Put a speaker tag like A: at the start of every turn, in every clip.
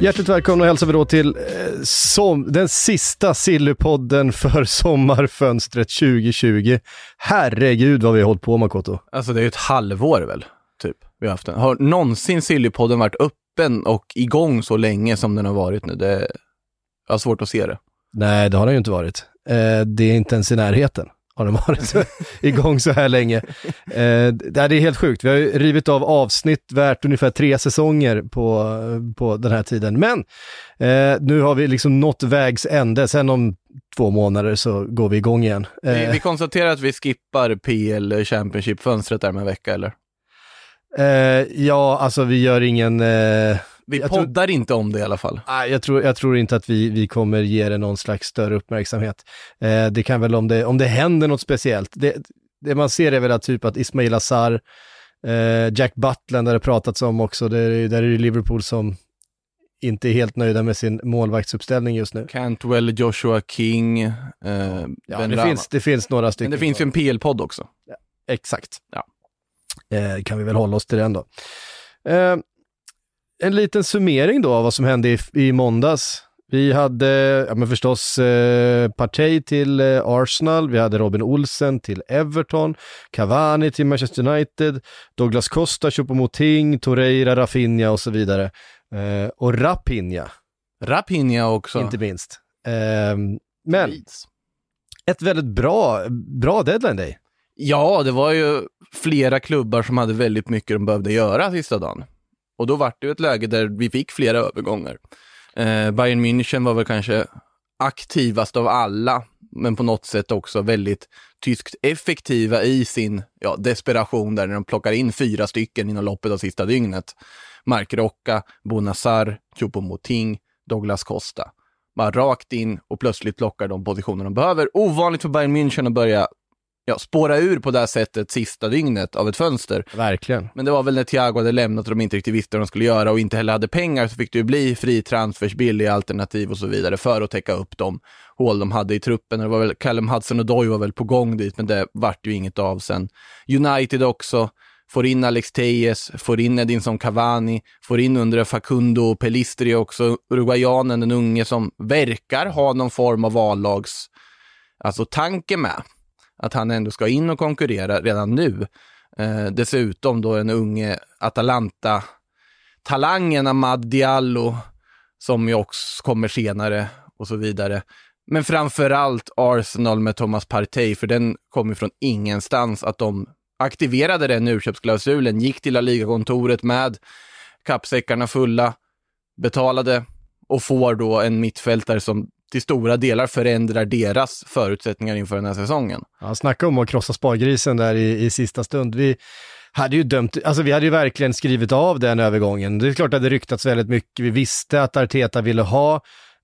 A: Hjärtligt välkomna hälsar vi då till eh, som, den sista Sillypodden för sommarfönstret 2020. Herregud vad vi har hållit på Makoto.
B: Alltså det är ju ett halvår väl, typ, vi har haft den. Har någonsin Sillypodden varit öppen och igång så länge som den har varit nu? Det, jag har svårt att se det.
A: Nej, det har den ju inte varit. Eh, det är inte ens i närheten har den varit igång så här länge. Eh, det är helt sjukt. Vi har ju rivit av avsnitt värt ungefär tre säsonger på, på den här tiden. Men eh, nu har vi liksom nått vägs ände. Sen om två månader så går vi igång igen.
B: Vi,
A: Eh,
B: vi konstaterar att vi skippar PL Championship-fönstret där med en vecka, eller?
A: eh, ja, alltså vi gör ingen...
B: Vi
A: Jag tror-
B: poddar inte om det i alla fall.
A: Nej, jag tror, jag tror inte att vi, vi kommer ge det någon slags större uppmärksamhet. Eh, det kan väl om det, om det händer något speciellt. Det, det man ser är väl att typ att Ismail Azar, eh, Jack Butland där det pratats om också, det, är- där är det Liverpool som inte är helt nöjda med sin målvaktsuppställning just nu.
B: Cantwell, Joshua King, eh,
A: Ja,
B: Ben
A: det,
B: Rama.
A: finns, det finns några
B: Men
A: stycken.
B: det finns ju en PL-podd också.
A: Exakt.
B: Ja.
A: Eh, kan vi väl hålla oss till den då. Eh, en liten summering då av vad som hände i, i måndags. Vi hade, ja men förstås, eh, Partey till eh, Arsenal, vi hade Robin Olsen till Everton, Cavani till Manchester United, Douglas Costa, Choupo-Moting, Torreira, Rafinha och så vidare. Eh, och Rapinha,
B: Rapinha också.
A: inte minst. Eh, men ett väldigt bra, bra deadline day.
B: Ja, det var ju flera klubbar som hade väldigt mycket de behövde göra sista dagen. Och då var det ju ett läge där vi fick flera övergångar. Eh, Bayern München var väl kanske aktivast av alla, men på något sätt också väldigt tyskt effektiva i sin ja, desperation där när de plockar in fyra stycken inom loppet av sista dygnet. Mark Rocca, Bonassar, Choupo-Moting, Douglas Costa. Bara rakt in och plötsligt plockar de positioner de behöver. Ovanligt för Bayern München att börja ja, spåra ur på det här sättet sista dygnet av ett fönster.
A: Verkligen.
B: Men det var väl när Thiago hade lämnat och de inte riktigt visste vad de skulle göra och inte heller hade pengar så fick det ju bli fri transfers, billiga alternativ och så vidare för att täcka upp de hål de hade i truppen. Det var väl Callum Hudson och Doy var väl på gång dit, men det vart ju inget av sen. United också, får in Alex Tejes, får in Edinson Cavani, får in under Facundo Pelistri också, uruguayanen, den unge som verkar ha någon form av vallags, alltså tanke med att han ändå ska in och konkurrera redan nu. Eh, dessutom då den unge Atalanta-talangen Ahmad Diallo, som ju också kommer senare och så vidare. Men framför allt Arsenal med Thomas Partey, för den kom ju från ingenstans att de aktiverade den urköpsklausulen, gick till La Liga-kontoret med kappsäckarna fulla, betalade och får då en mittfältare som till stora delar förändrar deras förutsättningar inför den här säsongen.
A: Ja, snacka om att krossa spargrisen där i, i sista stund. Vi hade ju dömt, alltså vi hade ju verkligen skrivit av den övergången. Det är klart att det ryktats väldigt mycket. Vi visste att Arteta ville ha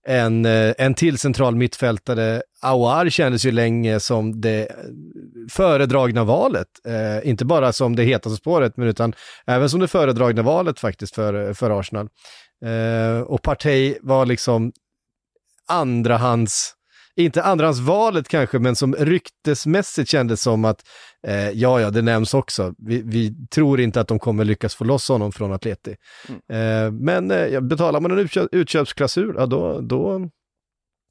A: en, eh, en till central mittfältare. Awar kändes ju länge som det föredragna valet. Eh, inte bara som det hetaste spåret, men utan även som det föredragna valet faktiskt för, för Arsenal. Eh, och Partey var liksom andrahands, inte andrahandsvalet kanske, men som ryktesmässigt kändes som att, eh, ja, ja, det nämns också. Vi, vi tror inte att de kommer lyckas få loss honom från Atleti. Eh, men eh, betalar man en utköp, utköpsklausul, ja då, då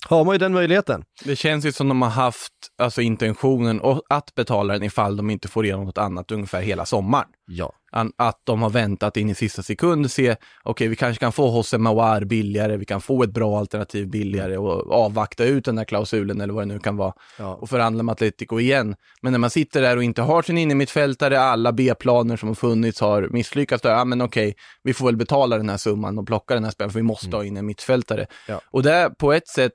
A: har man ju den möjligheten.
B: Det känns ju som de har haft alltså, intentionen att betala den ifall de inte får igenom något annat ungefär hela sommaren.
A: Ja.
B: Att de har väntat in i sista sekund, se, okej, vi kanske kan få Jose Mawar billigare, vi kan få ett bra alternativ billigare och avvakta ut den här klausulen eller vad det nu kan vara
A: Ja.
B: och förhandla med Atletico igen. Men när man sitter där och inte har sin innermittfältare, alla B-planer som har funnits har misslyckats, då, ja men okej, vi får väl betala den här summan och plocka den här spelaren för vi måste ha in en mittfältare.
A: Ja.
B: Och det är på ett sätt,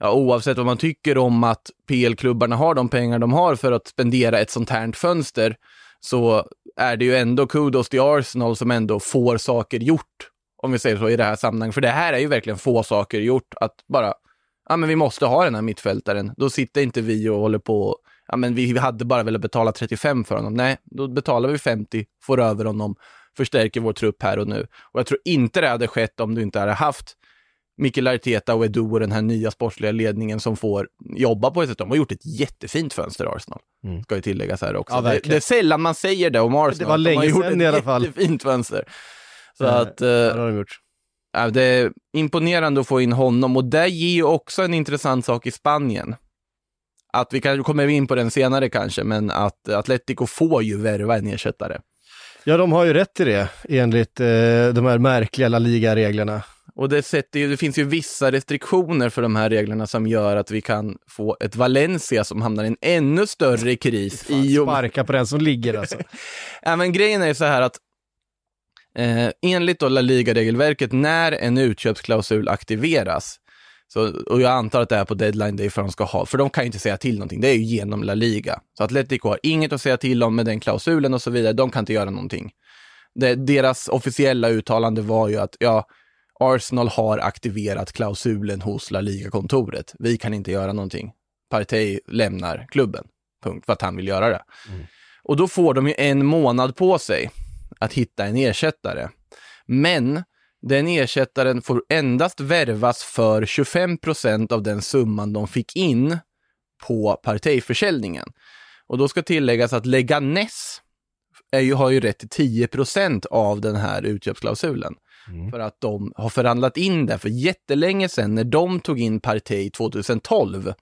B: ja, oavsett vad man tycker om att PL-klubbarna har de pengar de har för att spendera ett sånt här fönster, så är det ju ändå kudos till Arsenal som ändå får saker gjort om vi säger så i det här sammanhanget. För det här är ju verkligen få saker gjort att bara, ja men vi måste ha den här mittfältaren. Då sitter inte vi och håller på, ja men vi hade bara velat betala 35 för honom. Nej, då betalar vi 50, får över honom, förstärker vår trupp här och nu. Och jag tror inte det hade skett om du inte hade haft Mikael Arteta och Edu och den här nya sportsliga ledningen som får jobba på ett sätt. De har gjort ett jättefint fönster, Arsenal. Ska ju tilläggas här också.
A: Ja,
B: det, det är sällan man säger det om Arsenal.
A: Det var
B: De har
A: länge
B: gjort
A: sedan
B: ett
A: i alla fall.
B: jättefint fönster. Så
A: Eh,
B: att, eh,
A: det har de gjort.
B: Ja, det är imponerande att få in honom och det ger ju också en intressant sak i Spanien. Att vi kan, kommer in på den senare kanske, men att Atletico får ju värva en ersättare.
A: Ja, de har ju rätt till det enligt eh, de här märkliga La Liga-reglerna.
B: Och det, sätter ju, det finns ju vissa restriktioner för de här reglerna som gör att vi kan få ett Valencia som hamnar i en ännu större kris. i och
A: Sparka på den som ligger alltså.
B: Ja, men grejen är ju så här att eh, enligt då La Liga-regelverket, när en utköpsklausul aktiveras, så, och jag antar att det är på deadline day för de ska ha, för de kan ju inte säga till någonting, det är ju genom La Liga. Så Atletico har inget att säga till om med den klausulen och så vidare, de kan inte göra någonting. Det, deras officiella uttalande var ju att, ja, Arsenal har aktiverat klausulen hos La Liga-kontoret. Vi kan inte göra någonting. Partey lämnar klubben, punkt, för att han vill göra det. Och då får de ju en månad på sig att hitta en ersättare. Men den ersättaren får endast värvas för 25% av den summan de fick in på Partey-försäljningen. Och då ska tilläggas att Leganes är ju, har ju rätt till 10 av den här utköpsklausulen. Mm. För att de har förhandlat in det för jättelänge sedan när de tog in Partey 2012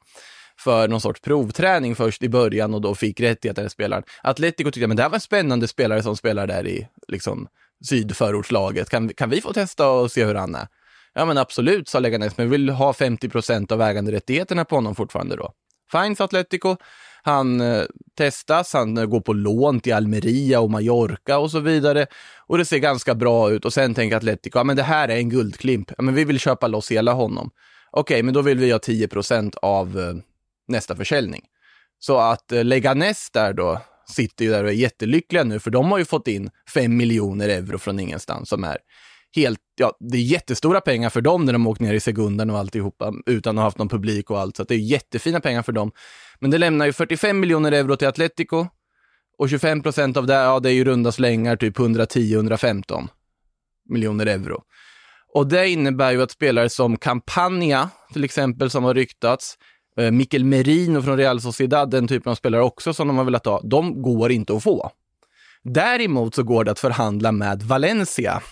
B: för någon sorts provträning först i början och då fick rättigheter till spelaren. Atletico tyckte att det här var en spännande spelare som spelar där i liksom, sydförortslaget. Kan, kan vi få testa och se hur han är? Ja men absolut, sa Leganes, men vi vill ha 50 procent av äganderättigheterna på honom fortfarande då. Fine, sa Atletico. Han eh, testas, han eh, går på lån till Almeria och Mallorca och så vidare. Och det ser ganska bra ut och sen tänker Atletico, ja men det här är en guldklimp. Ja, men vi vill köpa loss hela honom. Okej, men då vill vi ha 10% av eh, nästa försäljning. Så att eh, Leganes där då sitter ju där och är jättelyckliga nu, för de har ju fått in 5 miljoner euro från ingenstans som är helt, ja, det är jättestora pengar för dem när de åkt ner i sekunden och alltihopa utan att ha haft någon publik och allt, så att det är jättefina pengar för dem. Men det lämnar ju 45 miljoner euro till Atletico och 25 procent av det, ja, det är ju runda slängar, typ 110-115 miljoner euro. Och det innebär ju att spelare som Campania, till exempel, som har ryktats, eh, Mikkel Merino från Real Sociedad, den typen av spelare också som de har velat ha, de går inte att få. Däremot så går det att förhandla med Valencia,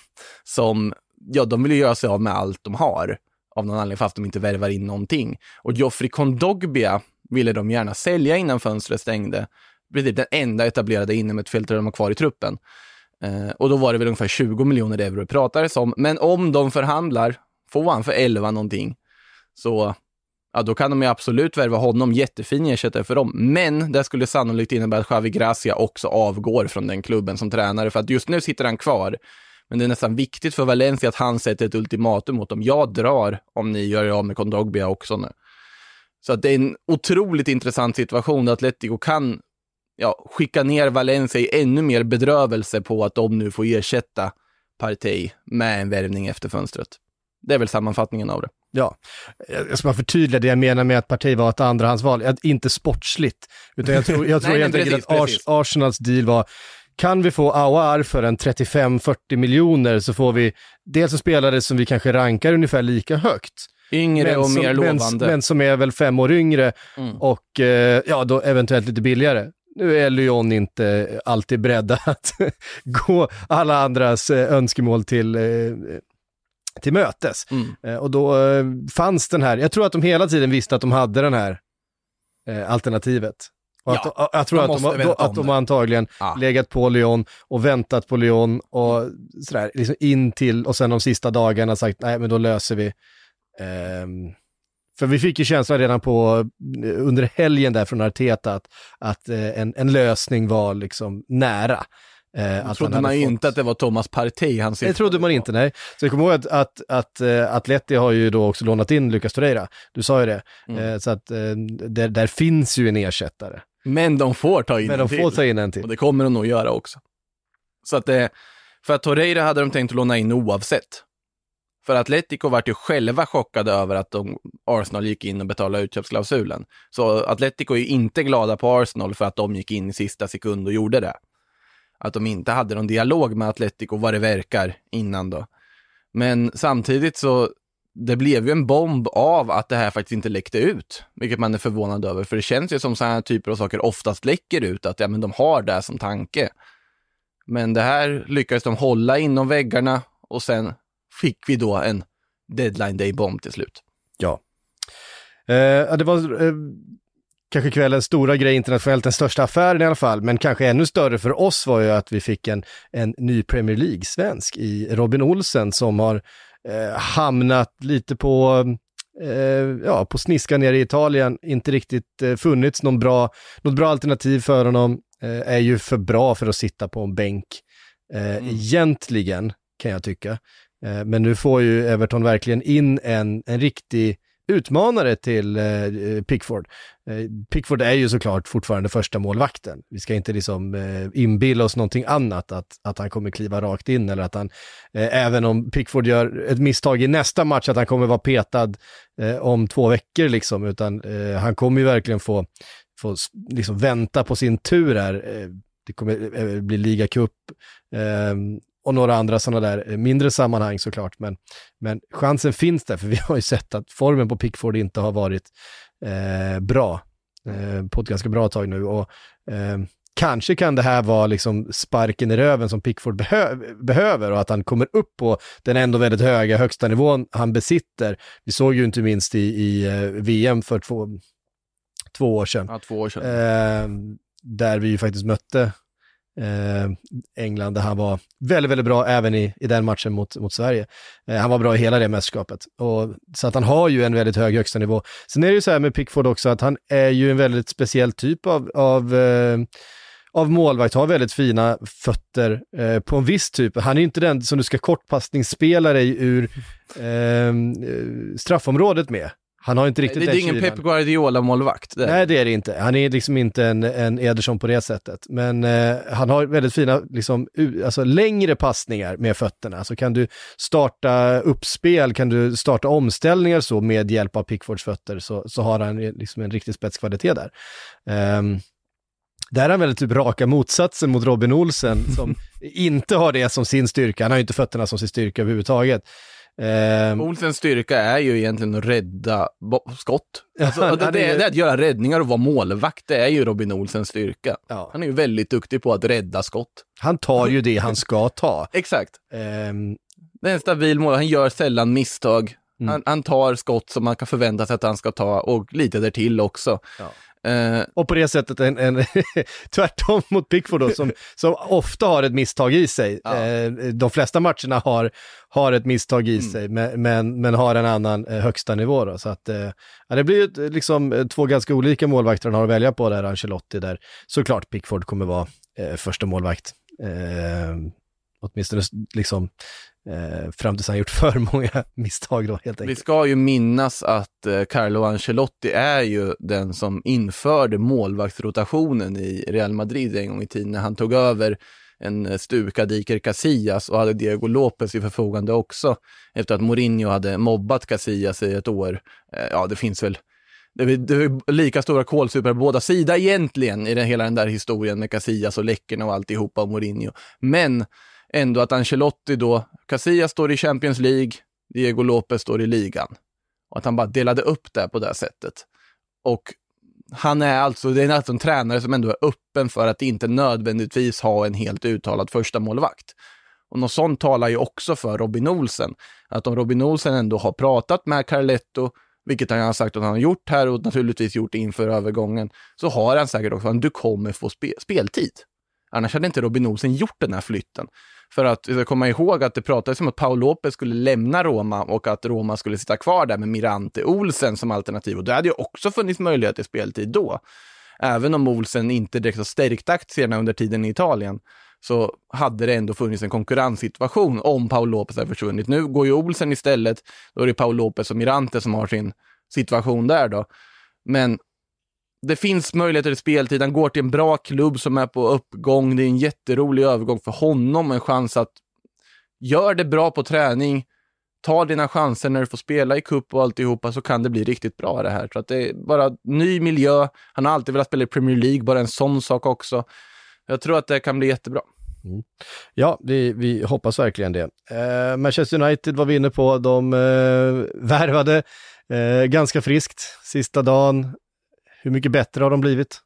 B: som, ja, de vill ju göra sig av med allt de har, av någon anledning, fast de inte värvar in någonting. Och Joffrey Kondogbia ville de gärna sälja innan fönstret stängde. Precis, den enda etablerade innermittfältare de har kvar i truppen. Eh, och då var det väl ungefär 20 miljoner euro det pratades om. Men om de förhandlar, får han för 11 någonting, så ja, då kan de ju absolut värva honom, jättefin ersättare för dem. Men det skulle sannolikt innebära att Xavi Gracia också avgår från den klubben som tränare, för att just nu sitter han kvar. Men det är nästan viktigt för Valencia att han sätter ett ultimatum mot dem. Jag drar om ni gör er av med Kondogbia också nu. Så att det är en otroligt intressant situation där Atletico kan ja, skicka ner Valencia i ännu mer bedrövelse på att de nu får ersätta Partey med en värvning efter fönstret. Det är väl sammanfattningen av det.
A: Ja, jag ska bara förtydliga det jag menar med att Partey var ett andrahandsval, inte sportsligt. Utan jag tror, jag tror
B: Nej,
A: helt enkelt att Ars. Arsenals deal var, kan vi få Awar för en 35-40 miljoner så får vi dels en spelare som vi kanske rankar ungefär lika högt.
B: Yngre och
A: som,
B: mer
A: men,
B: lovande.
A: men som är väl fem år yngre
B: Mm.
A: och eh, ja, då eventuellt lite billigare. Nu är Lyon inte alltid beredda att gå alla andras eh, önskemål till, eh, till mötes.
B: Mm.
A: Eh, och då fanns den här, jag tror att de hela tiden visste att de hade den här eh, alternativet. Och
B: Ja,
A: att, jag tror
B: de
A: att de, då, att de antagligen
B: Ja.
A: legat på Lyon och väntat på Lyon och sådär, liksom in till och sen de sista dagarna sagt nej men då löser vi. Ehm, för vi fick ju känslan redan på, under helgen där från Arteta att, att eh, en, en lösning var liksom nära. Eh, han
B: trodde man ju
A: fått-
B: inte att det var Thomas Partey han
A: det trodde man inte, nej. Så jag kommer ihåg att, att, att uh, Atleti har ju då också lånat in Lucas Torreira. Du sa ju det.
B: Mm.
A: Eh, så att eh, där, där finns ju en ersättare.
B: Men de får ta in
A: Men
B: en
A: de
B: till.
A: får ta in en
B: Och
A: till.
B: det kommer de nog göra också. Så att det, för att Torreira hade de tänkt att låna in oavsett. För Atletico vart ju själva chockade över att de, Arsenal gick in och betalade utköpsklausulen. Så Atletico är ju inte glada på Arsenal för att de gick in i sista sekund och gjorde det. Att de inte hade någon dialog med Atletico vad det verkar innan då. Men samtidigt så, det blev ju en bomb av att det här faktiskt inte läckte ut, vilket man är förvånad över, för det känns ju som sådana här typer av saker oftast läcker ut, att ja, men de har det som tanke. Men det här lyckades de hålla inom väggarna och sen fick vi då en deadline day-bomb till slut.
A: Ja. Eh, det var eh, kanske kvällens stora grej internationellt, den största affären i alla fall, men kanske ännu större för oss var ju att vi fick en, en ny Premier League-svensk i Robin Olsen som har eh, hamnat lite på eh, ja, på sniska nere i Italien, inte riktigt eh, funnits någon bra, något bra alternativ för honom, eh, är ju för bra för att sitta på en bänk. Eh, Egentligen, kan jag tycka. Eh, men nu får ju Everton verkligen in en, en riktig utmanare till eh, eh, Pickford. Pickford är ju såklart fortfarande första målvakten. Vi ska inte liksom eh, inbilla oss någonting annat, att, att han kommer kliva rakt in eller att han, även om Pickford gör ett misstag i nästa match, att han kommer vara petad om två veckor liksom, utan han kommer ju verkligen få, få liksom vänta på sin tur här. Det kommer bli ligacup eh, och några andra sådana där eh, mindre sammanhang såklart, men, men chansen finns där, för vi har ju sett att formen på Pickford inte har varit eh, bra eh, på ett ganska bra tag nu. Och, eh, kanske kan det här vara liksom sparken i röven som Pickford behö- behöver och att han kommer upp på den ändå väldigt höga högsta nivån han besitter. Vi såg ju inte minst i, i eh, VM för två, två år sedan.
B: Ja, två år sedan.
A: Eh, där vi ju faktiskt mötte England, där han var väldigt, väldigt bra även i, i den matchen mot, mot Sverige. Eh, han var bra i hela det mästerskapet. Och, så att han har ju en väldigt hög högsta nivå. Sen är det ju så här med Pickford också att han är ju en väldigt speciell typ av, av eh, av målvakt, har väldigt fina fötter eh, på en viss typ. Han är ju inte den som du ska kortpassningsspela dig ur eh, straffområdet med. Han har inte riktigt
B: det är
A: den
B: ingen
A: kylan.
B: Pep Guardiola-målvakt. det är
A: Nej, det är det inte. Han är liksom inte en, en Ederson på det sättet. Men eh, han har väldigt fina, liksom, alltså längre passningar med fötterna. Så kan du starta uppspel, kan du starta omställningar så med hjälp av Pickfords fötter så, så har han liksom en riktig spetskvalitet där. Um, där är han väldigt typ raka motsatsen mot Robin Olsen som inte har det som sin styrka. Han har ju inte fötterna som sin styrka överhuvudtaget. Ehm,
B: Olsens styrka är ju egentligen att rädda skott. Alltså,
A: han-
B: det, det, det är att göra räddningar och vara målvakt, det är ju Robin Olsens styrka.
A: ja,
B: Han är ju väldigt duktig på att rädda skott.
A: han tar ju det han ska ta.
B: Exakt.
A: Ehm,
B: Det är en stabil mål, han gör sällan misstag.
A: Mm.
B: Han, han tar skott som man kan förvänta sig att han ska ta och lite därtill också.
A: Ja.
B: Eh,
A: Och på det sättet en, en tvärtom mot Pickford då, som, som ofta har ett misstag i sig.
B: Ja.
A: Eh, de flesta matcherna har, har ett misstag i
B: Mm.
A: sig, men, men, har en annan eh, högsta nivå. Då. Så att, ja, det blir ju liksom två ganska olika målvakter han har att välja på där, Ancelotti, där såklart Pickford kommer vara första målvakt. Åtminstone liksom eh, fram tills han gjort för många misstag då helt
B: vi
A: enkelt.
B: ska ju minnas att eh, Carlo Ancelotti är ju den som införde målvaktsrotationen i Real Madrid en gång i tiden när han tog över en stukad Iker Casillas och hade Diego Lopez i förfogande också efter att Mourinho hade mobbat Casillas i ett år. Eh, ja, det finns väl det är, det är lika stora kålsupare på båda sidor egentligen i den, hela den där historien med Casillas och läckorna och alltihopa och Mourinho. Men ändå att Ancelotti då, Casillas står i Champions League, Diego Lopez står i ligan. Och att han bara delade upp det på det sättet. Och han är alltså, det är alltså en tränare som ändå är öppen för att inte nödvändigtvis ha en helt uttalad första målvakt. Och något sånt talar ju också för Robin Olsen. Att om Robin Olsen ändå har pratat med Carletto, vilket han har sagt att han har gjort här och naturligtvis gjort inför övergången, så har han säkert också att du kommer få spe speltid. Annars hade inte Robin Olsen gjort den här flytten. För att vi ska komma ihåg att det pratades om att Paul Lopez skulle lämna Roma och att Roma skulle sitta kvar där med Mirante Olsen som alternativ. Och det hade ju också funnits möjlighet till speltid då. Även om Olsen inte direkt har stärkt aktierna under tiden i Italien så hade det ändå funnits en konkurrenssituation om Paul Lopez hade försvunnit. Nu går ju Olsen istället, då är det Paul Lopez och Mirante som har sin situation där då. Men det finns möjligheter i speltid. Han går till en bra klubb som är på uppgång. Det är en jätterolig övergång för honom. En chans att göra det bra på träning, ta dina chanser när du får spela i cup och alltihopa så kan det bli riktigt bra det här. Så att det är bara ny miljö. Han har alltid velat spela i Premier League, bara en sån sak också. Jag tror att det kan bli jättebra. Mm.
A: Ja, vi, vi hoppas verkligen det. Eh, Manchester United var vi inne på, de eh, värvade eh, ganska friskt sista dagen. Hur mycket bättre har de blivit?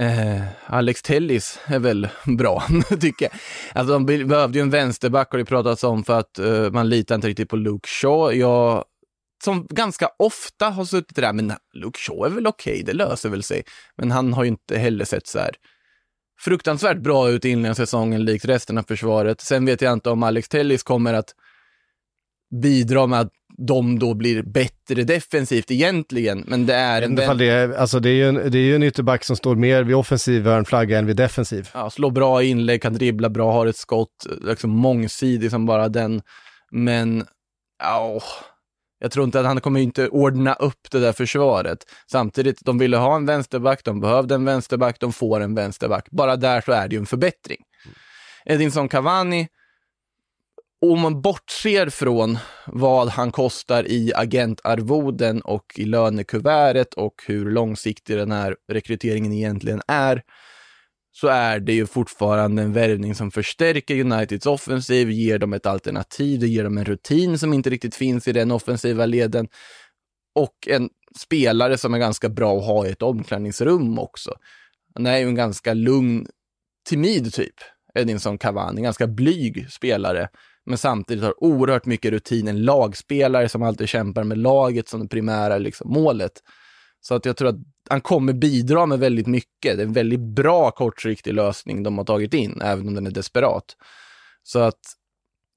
B: Eh, Alex Tellis är väl bra, tycker jag. Alltså de behövde ju en vänsterback har det pratats om för att eh, man litar inte riktigt på Luke Shaw. Jag, som ganska ofta har suttit där, men Luke Shaw är väl okej, det löser väl sig. Men han har ju inte heller sett så här fruktansvärt bra ut i inledningssäsongen likt resten av försvaret. Sen vet jag inte om Alex Tellis kommer att bidra med att de då blir bättre defensivt egentligen, men det är en
A: ifall det, är, alltså det är ju en, det är en ytterback som står mer vid offensiv hörnflagga än vid defensiv.
B: ja, slår bra inlägg, kan dribbla bra, har ett skott, liksom mångsidig som bara den. Men, ja, jag tror inte att han kommer inte ordna upp det där försvaret. Samtidigt, de ville ha en vänsterback, de behövde en vänsterback, de får en vänsterback. Bara där så är det ju en förbättring. Edinson Cavani, om man bortser från vad han kostar i agentarvoden och i lönekuvertet och hur långsiktig den här rekryteringen egentligen är, så är det ju fortfarande en värvning som förstärker Uniteds offensiv, ger dem ett alternativ, det ger dem en rutin som inte riktigt finns i den offensiva leden och en spelare som är ganska bra att ha i ett omklädningsrum också. Han är ju en ganska lugn, timid typ, Edinson Cavani, ganska blyg spelare, men samtidigt har oerhört mycket rutin, en lagspelare som alltid kämpar med laget som det primära liksom, målet. Så att jag tror att han kommer bidra med väldigt mycket. Det är en väldigt bra kortsiktig lösning de har tagit in, även om den är desperat. Så att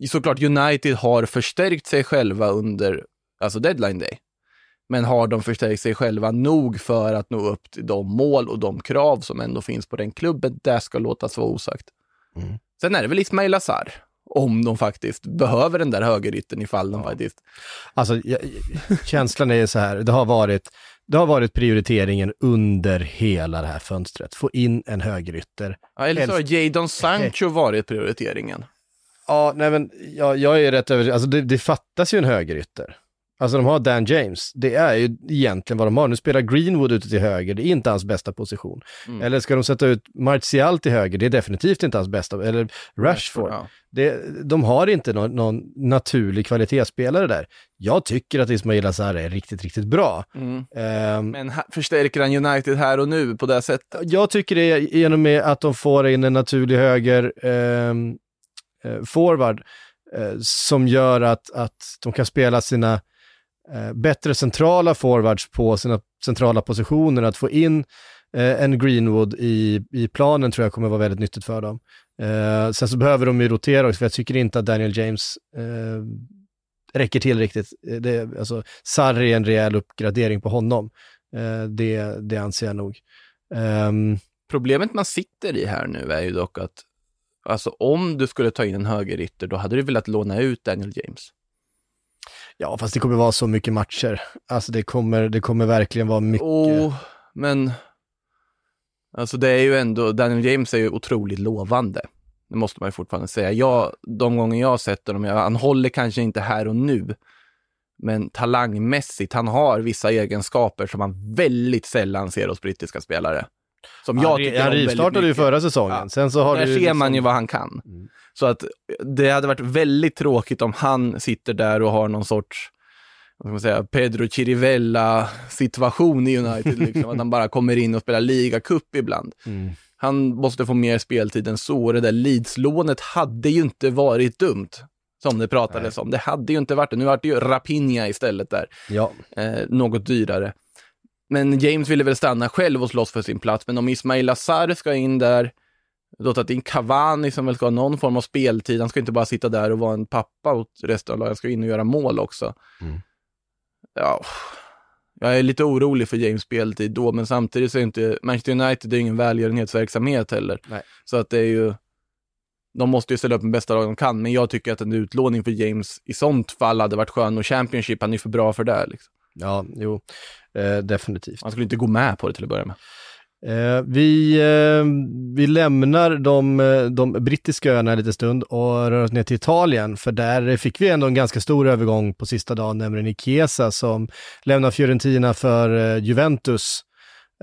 B: såklart United har förstärkt sig själva under alltså deadline day. Men har de förstärkt sig själva nog för att nå upp till de mål och de krav som ändå finns på den klubben? Det ska låtas vara osagt.
A: Mm.
B: Sen är det väl Ismail Azar, om de faktiskt behöver den där högerytten ifall de faktiskt...
A: Alltså jag, känslan är så här, det har varit det har varit prioriteringen under hela det här fönstret. Få in en högerytter.
B: Ja, eller så har Jadon Sancho varit prioriteringen.
A: Ja, nej men jag, jag är rätt över, alltså det, det fattas ju en högerytter. Alltså de har Dan James, det är ju egentligen vad de har. Nu spelar Greenwood ute till höger, det är inte hans bästa position.
B: Mm.
A: Eller ska de sätta ut Martial till höger, det är definitivt inte hans bästa. Eller Rashford.
B: Ja.
A: Det, de har inte någon, någon naturlig kvalitetsspelare där. Jag tycker att Ismail Azar är riktigt, riktigt bra.
B: Mm.
A: Ehm,
B: Men förstärker han United här och nu på det sättet?
A: jag tycker det genom att de får in en naturlig höger eh, forward eh, som gör att, att de kan spela sina Eh, bättre centrala forwards på sina centrala positioner. Att få in eh, en Greenwood i, i planen tror jag kommer vara väldigt nyttigt för dem. Eh, sen så behöver de ju rotera också, för jag tycker inte att Daniel James eh, räcker till riktigt. Eh, det, alltså, Sarri är en rejäl uppgradering på honom. Eh, det, det anser jag nog. Ehm,
B: Problemet man sitter i här nu är ju dock att alltså om du skulle ta in en högerytter, då hade du velat låna ut Daniel James
A: ja, fast det kommer vara så mycket matcher. Alltså det kommer, det kommer verkligen vara mycket.
B: Oh, men alltså det är ju ändå, Daniel James är ju otroligt lovande. Det måste man ju fortfarande säga. Jag, de gånger jag har sett honom, jag, han håller kanske inte här och nu, men talangmässigt, han har vissa egenskaper som man väldigt sällan ser hos brittiska spelare. Som jag
A: han, han rivstartade ju förra säsongen.
B: Ja.
A: Sen så har
B: Där ser
A: liksom-
B: man ju vad han kan.
A: Mm.
B: Så att det hade varit väldigt tråkigt om han sitter där och har någon sorts vad ska man säga, Pedro Chirivella situation i United, liksom, att han bara kommer in och spelar ligacup ibland.
A: Mm.
B: Han måste få mer speltid än så. Det där Leeds-lånet hade ju inte varit dumt, som det pratades om. Det hade ju inte varit det. Nu vart det ju Rapinha istället där
A: Ja,
B: eh, något dyrare. Men James ville väl stanna själv och slåss för sin plats, men om Ismail Azar ska in där, då tagit in Cavani som väl ska ha någon form av speltid, han ska inte bara sitta där och vara en pappa åt resten av laget, han ska in och göra mål också.
A: Mm.
B: Ja, jag är lite orolig för James speltid då, men samtidigt så är inte Manchester United det är ingen välgörenhetsverksamhet heller.
A: Nej.
B: Så att det är ju, de måste ju ställa upp med bästa lag de kan, men jag tycker att en utlåning för James i sånt fall hade varit skön och Championship, han är ju för bra för det. Liksom.
A: Ja, jo, eh, definitivt.
B: Man skulle inte gå med på det till att börja med.
A: Eh, vi, eh, vi lämnar de, eh, de brittiska öarna en liten stund och rör oss ner till Italien, för där fick vi ändå en ganska stor övergång på sista dagen, nämligen i Chiesa som lämnar Fiorentina för eh, Juventus.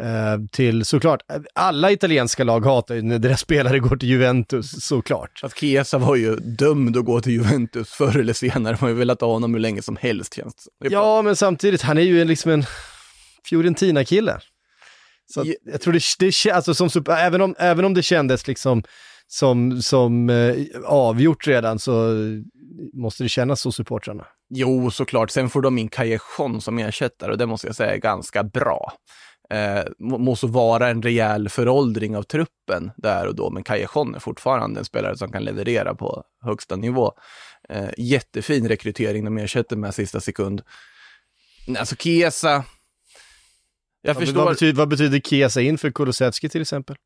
A: Eh, till såklart, alla italienska lag hatar ju när deras spelare går till Juventus, såklart.
B: Att Chiesa var ju dömd att gå till Juventus förr eller senare. Man har ju velat ha honom hur länge som helst känns
A: Ja, men samtidigt, han är ju liksom en Fiorentina-kille. Så att,
B: Ja.
A: jag tror det, det alltså som, även, om, även om det kändes liksom som, som eh, avgjort redan så måste det kännas så supportrarna.
B: Jo, såklart. Sen får de in Callejon som ersättare och det måste jag säga är ganska bra. Eh, må- så vara en rejäl föråldring av truppen där och då, men Callejon är fortfarande en spelare som kan leverera på högsta nivå. Eh, jättefin rekrytering de ersätter med sista sekund. Alltså Chiesa, jag
A: Vad,
B: förstår.
A: vad, betyder, vad betyder Chiesa in för Kulusevski till exempel?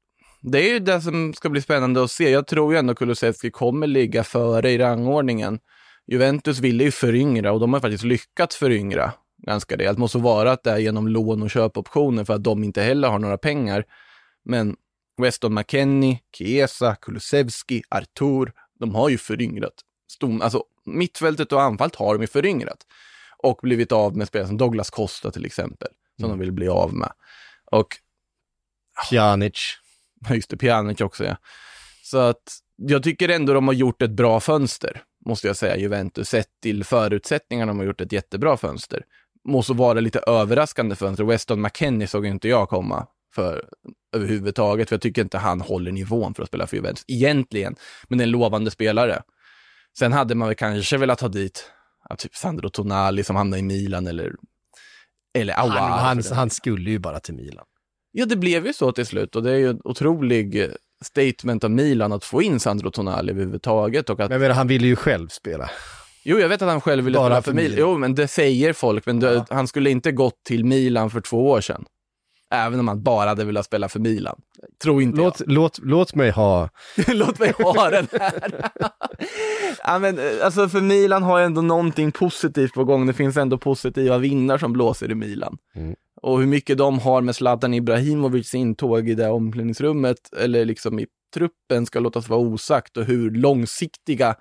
B: Det är ju det som ska bli spännande att se. Jag tror ju ändå Kulusevski kommer ligga före i rangordningen. Juventus ville ju föryngra och de har faktiskt lyckats föryngra ganska rejält. Måste vara att det är genom lån och köpoptioner för att de inte heller har några pengar. Men Weston McKennie, Chiesa, Kulusevski, Artur, de har ju föryngrat. Stom, alltså mittfältet och anfallet har de ju föryngrat. Och blivit av med spelare som Douglas Costa till exempel, som de vill bli av med. Och
A: Pjanic.
B: Just det, Pjanic också ja. Så att jag tycker ändå de har gjort ett bra fönster, måste jag säga, Juventus. Sett till förutsättningarna de har gjort ett jättebra fönster. Måste vara lite överraskande fönster. Weston McKennie såg ju inte jag komma för överhuvudtaget, för jag tycker inte han håller nivån för att spela för Juventus egentligen. Men en lovande spelare. Sen hade man väl kanske velat ha dit ja, typ Sandro Tonali som hamnade i Milan eller eller Aouar.
A: Han, han, han skulle ju bara till Milan.
B: Ja, det blev ju så till slut och det är ju en otrolig statement av Milan att få in Sandro Tonali överhuvudtaget och att,
A: Men menar, han ville ju själv spela.
B: Jo jag vet att han själv ville spela
A: för
B: Milan, jo men det säger folk, men det,
A: Ja.
B: han skulle inte gått till Milan för två år sedan. Även om han bara hade velat spela för Milan. Tror inte
A: Låt, låt, låt mig ha,
B: jag. Låt mig ha den här. ja, men, eh, alltså för Milan har ju ändå någonting positivt på gång. Det finns ändå positiva vinnare som blåser i Milan.
A: Mm.
B: Och hur mycket de har med Zlatan Ibrahimovics intåg i det omklädningsrummet eller liksom i truppen ska låtas vara osagt och hur långsiktiga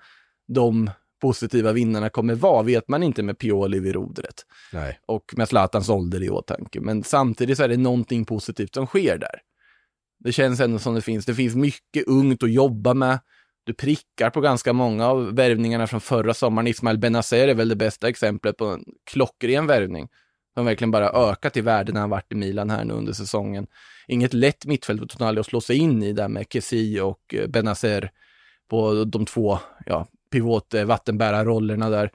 B: de positiva vinnarna kommer vara vet man inte med Pioli vid rodret
A: nej.
B: och med Zlatans ålder i åtanke. Men samtidigt så är det någonting positivt som sker där. Det känns ändå som det finns, det finns mycket ungt att jobba med. Du prickar på ganska många av värvningarna från förra sommaren. Ismail Benazer är väl det bästa exemplet på en klockren värvning. Som verkligen bara ökat i värde när han varit i Milan här nu under säsongen. Inget lätt mittfält för Tonali att slå sig in i där med Kessie och eh, Benazer på de två ja, pivot, vattenbärarrollerna där.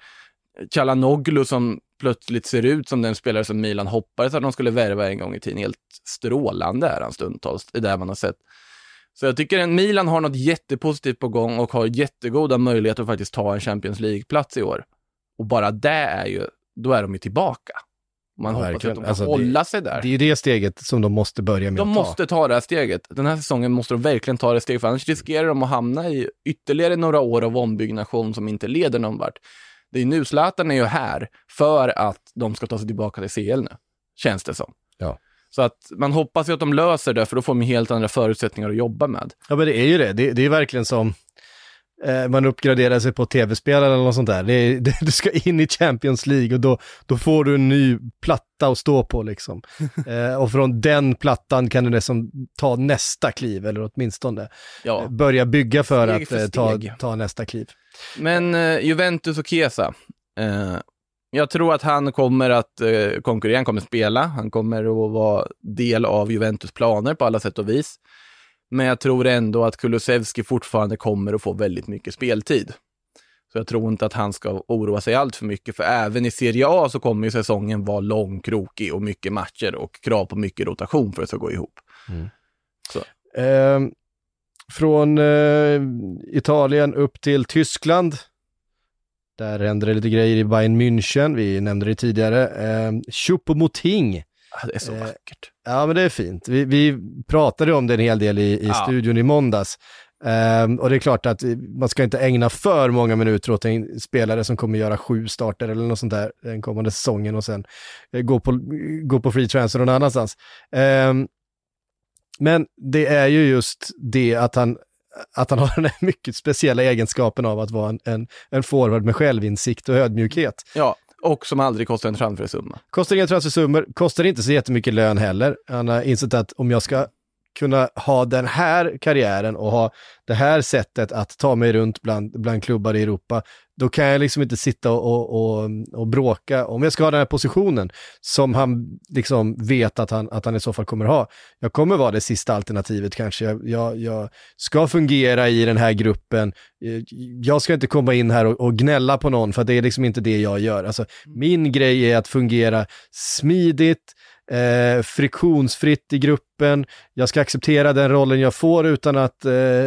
B: Chalanoglu som plötsligt ser ut som den spelare som Milan hoppades att de skulle värva en gång i tiden. Helt strålande är han stundtals, det är det man har sett. Så jag tycker att Milan har något jättepositivt på gång och har jättegoda möjligheter att faktiskt ta en Champions League-plats i år. Och bara det är ju, då är de ju tillbaka. Man hoppas
A: verkligen.
B: att de kan
A: Alltså, det-
B: hålla sig där.
A: Det är ju det steget som de måste börja med
B: De
A: att ta.
B: måste ta det här steget. Den här säsongen måste de verkligen ta det steget, för annars riskerar de att hamna i ytterligare några år av ombyggnation som inte leder någon vart. Det är nu, Zlatan är ju här för att de ska ta sig tillbaka till CL nu, känns det som.
A: Ja.
B: Så att man hoppas ju att de löser det, för då får de helt andra förutsättningar att jobba med.
A: Ja men det är ju det, det, det är verkligen som man uppgraderar sig på tv-spel eller något sånt där. Det det, du ska in i Champions League och då, då får du en ny platta att stå på liksom. eh, och från den plattan kan du liksom ta nästa kliv, eller åtminstone
B: Ja.
A: börja bygga för
B: Steg
A: att
B: för
A: eh, ta, ta nästa kliv.
B: Men eh, Juventus och Chiesa. Eh, jag tror att han kommer att eh, konkurrera, han kommer spela, han kommer att vara del av Juventus planer på alla sätt och vis. Men jag tror ändå att Kulusevski fortfarande kommer att få väldigt mycket speltid. Så jag tror inte att han ska oroa sig allt för mycket, för även i Serie A så kommer ju säsongen vara lång, krokig och mycket matcher och krav på mycket rotation för att det ska gå ihop.
A: Eh, från eh, Italien upp till Tyskland. Där händer det lite grejer i Bayern München, vi nämnde det tidigare. Eh, Choupo-Moting.
B: Det är så
A: Eh,
B: vackert.
A: Ja, men det är fint. Vi, vi pratade om det en hel del i, i
B: Ja.
A: studion i måndags. Ehm, och det är klart att man ska inte ägna för många minuter åt en spelare som kommer göra sju starter eller något sånt där den kommande säsongen och sen eh, gå på, gå på free transfer någon annanstans. Ehm, Men det är ju just det att han, att han har den här mycket speciella egenskapen av att vara en, en, en forward med självinsikt och ödmjukhet.
B: Ja, och som aldrig kostar en transfersumma.
A: Kostar inga transfersummor, kostar inte så jättemycket lön heller. Han har insett att om jag ska kunna ha den här karriären och ha det här sättet att ta mig runt bland, bland klubbar i Europa, då kan jag liksom inte sitta och, och, och, bråka. Om jag ska ha den här positionen som han liksom vet att han, att han i så fall kommer ha, jag kommer vara det sista alternativet kanske. Jag, jag, jag ska fungera i den här gruppen. Eh, Jag ska inte komma in här och, och gnälla på någon, för det är liksom inte det jag gör. Alltså, min grej är att fungera smidigt, eh, friktionsfritt i gruppen. Jag ska acceptera den rollen jag får utan att, eh,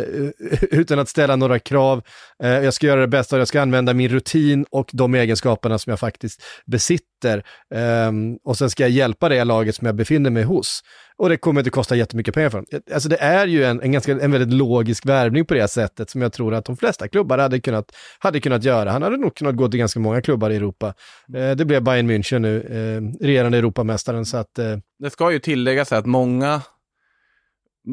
A: utan att ställa några krav. Eh, jag ska göra det bästa och jag ska använda min rutin och de egenskaperna som jag faktiskt besitter. Ehm, och sen ska jag hjälpa det laget som jag befinner mig hos. Och det kommer inte kosta jättemycket pengar för dem. Alltså det är ju en, en, ganska, en väldigt logisk värvning på det sättet som jag tror att de flesta klubbar hade kunnat, hade kunnat göra. Han hade nog kunnat gå till ganska många klubbar i Europa. Eh, det blev Bayern München nu, eh, regerande Europamästaren, så att eh,
B: Det ska ju tilläggas att många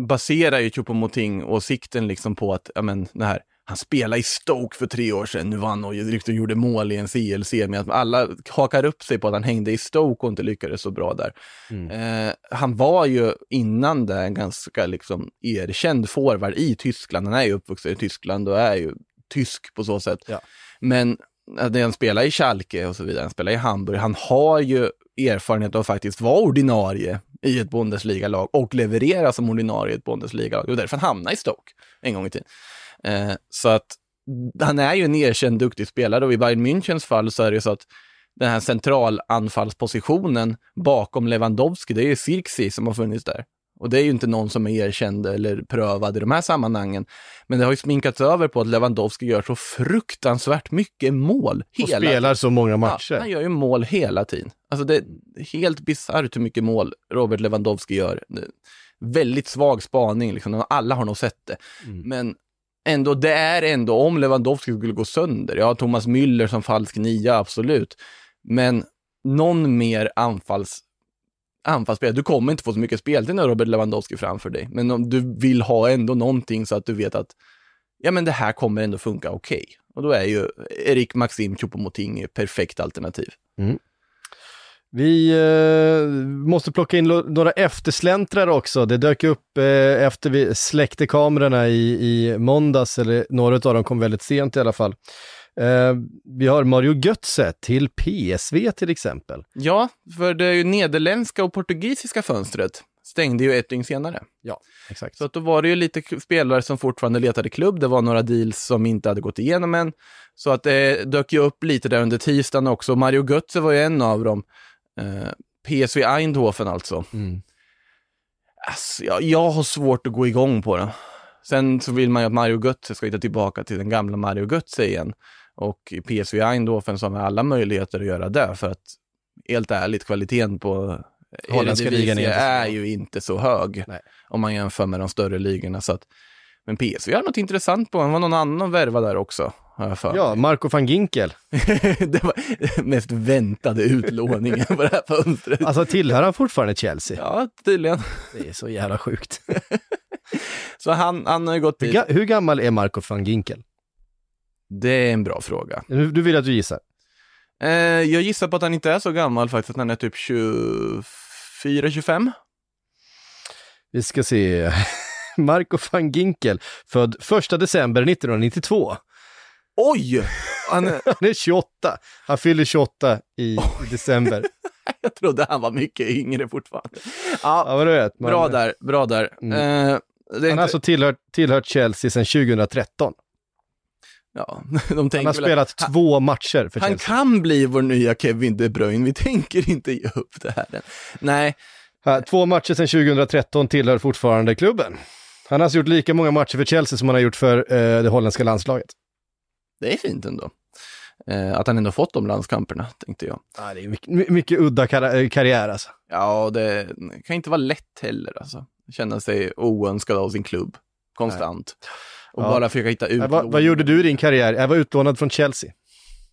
B: baserar ju Choupo-Moting-åsikten liksom på att, ja men, det här, han spelade i Stoke för tre år sedan, nu vann och liksom gjorde mål i en CLC, men att alla hakar upp sig på att han hängde i Stoke och inte lyckades så bra där. Eh, han var ju innan det en ganska liksom erkänd forward i Tyskland, han är ju uppvuxen i Tyskland och är ju tysk på så sätt.
A: Ja.
B: Men när han spelar i Schalke och så vidare, han spelar i Hamburg, han har ju erfarenhet av att faktiskt vara ordinarie i ett Bundesliga-lag och leverera som ordinarie i ett Bundesliga-lag. Det var därför han hamnade i Stoke en gång i tiden. Eh, så att han är ju en erkänd duktig spelare och i Bayern Münchens fall så är det ju så att den här centralanfallspositionen bakom Lewandowski, det är ju Sirksi som har funnits där. Och det är ju inte någon som är erkänd eller prövad i de här sammanhangen. Men det har ju sminkats över på att Lewandowski gör så fruktansvärt mycket mål.
A: och spelar så många
B: Ja,
A: matcher.
B: han gör ju mål hela tiden. Alltså det är helt bisarrt hur mycket mål Robert Lewandowski gör. Väldigt svag spaning, liksom. alla har nog sett det.
A: Mm.
B: Men ändå, det är ändå, om Lewandowski skulle gå sönder, ja, Thomas Müller som falsk nia, absolut. Men någon mer anfalls anfallsspelare. Du kommer inte få så mycket speltid när Robert Lewandowski framför dig. Men om du vill ha ändå någonting så att du vet att ja, men det här kommer ändå funka okej. Och då är ju Erik Maxim Choupo-Moting perfekt alternativ. Mm.
A: Vi eh, måste plocka in några eftersläntrare också. Det dök upp eh, efter vi släckte kamerorna i, i måndags, eller några av dem kom väldigt sent i alla fall. Eh, vi har Mario Götze till PSV till exempel.
B: Ja, för det är ju nederländska och portugisiska fönstret stängde ju ett dygn senare.
A: Ja, exakt.
B: Så att då var det ju lite spelare som fortfarande letade klubb. Det var några deals som inte hade gått igenom än. Så att det dök ju upp lite där under tisdagen också. Mario Götze var ju en av dem. Eh, PSV Eindhoven alltså.
A: Mm.
B: Alltså, jag, jag har svårt att gå igång på det. Sen så vill man ju att Mario Götze ska hitta tillbaka till den gamla Mario Götze igen. Och PSV Eindhoven så har alla möjligheter att göra det för att helt ärligt kvaliteten på
A: Holländska
B: Eredivisie
A: ligan är
B: är ju inte så hög
A: Nej.
B: om man jämför med de större ligorna. Så att, men PSV har något intressant på, det var någon annan värva där också. Har jag för
A: Ja. Marco van Ginkel.
B: det var mest väntade utlåningen på det här fönstret.
A: Alltså tillhör han fortfarande Chelsea?
B: Ja, tydligen.
A: Det är så jävla sjukt.
B: Så han, han har ju gått
A: Hur, ga- hur gammal är Marco van Ginkel?
B: Det är en bra fråga.
A: Du du vill att du gissar?
B: Eh, jag gissar på att han inte är så gammal faktiskt, att han är typ 24-25.
A: Vi ska se. Marco van Ginkel, född 1 december 1992.
B: Oj! Han, är-
A: Han är 28. Han fyller 28 i, i december.
B: jag trodde han var mycket yngre fortfarande. Ja,
A: Ja, vad du vet. man-
B: bra där, bra där.
A: Mm.
B: Eh,
A: Han har
B: inte,
A: alltså tillhört, tillhört Chelsea sedan 2013.
B: ja, de
A: Han har spelat
B: att,
A: två matcher för
B: Han
A: Chelsea.
B: kan bli vår nya Kevin De Bruyne, vi tänker inte ge upp det här än. Nej,
A: Två matcher sedan 2013 tillhör fortfarande klubben. Han har alltså gjort lika många matcher för Chelsea som han har gjort för eh, det holländska landslaget.
B: Det är fint ändå. Eh, att han ändå fått de landskamperna, tänkte jag.
A: Ja, det är mycket, my- mycket udda kar- eh, karriär alltså.
B: Ja, det kan inte vara lätt heller alltså. Känna sig oönskad av sin klubb konstant. Och
A: Ja.
B: bara försöka hitta ut.
A: Eh, vad, vad gjorde du i din karriär? Jag var utlånad från Chelsea.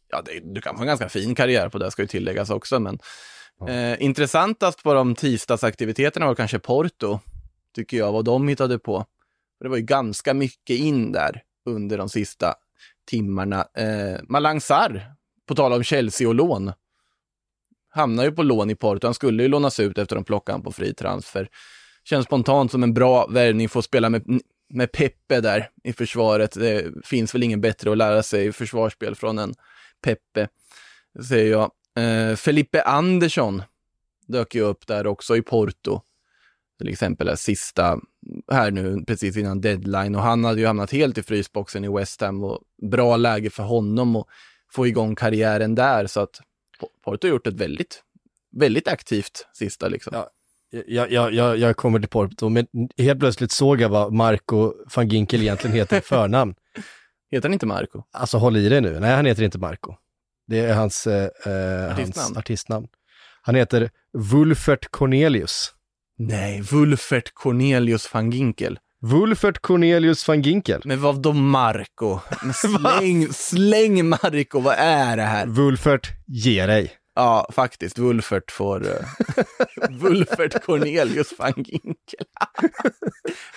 B: Ja, det, du kan få en ganska fin karriär på det, ska ju tilläggas också. Men eh, intressantast på de tisdagsaktiviteterna var kanske Porto. tycker jag, vad de hittade på. För Det var ju ganska mycket in där under de sista timmarna. Eh, Malang Sarr, på tal om Chelsea och lån, hamnar ju på lån i Porto. Han skulle ju lånas ut efter att de plockade han på fri transfer. Känns spontant som en bra värvning för att spela med, med Peppe där i försvaret. Det finns väl ingen bättre att lära sig försvarsspel från än Peppe, säger jag. Eh, Felipe Andersson dök ju upp där också i Porto. Till exempel det sista här nu precis innan deadline och han hade ju hamnat helt i frysboxen i West Ham och bra läge för honom att få igång karriären där så att Porto har gjort ett väldigt, väldigt aktivt sista liksom.
A: Ja. Jag, jag, jag, jag kommer till Porto, men helt plötsligt såg jag vad Marco van Ginkel egentligen heter i förnamn.
B: Heter han inte Marco?
A: Alltså håll i dig nu, nej han heter inte Marco. Det är hans, eh, eh, hans
B: Artistnamn.
A: artistnamn. Han heter Wulfert Cornelius.
B: Nej, Wulfert Cornelius van Ginkel.
A: Wulfert Cornelius van Ginkel.
B: Men vad då Marco? Men släng, släng Marco, vad är det här?
A: Wulfert, ge dig.
B: Ja, faktiskt, Wulfert får... Uh, Wulfert Cornelius van Ginkel.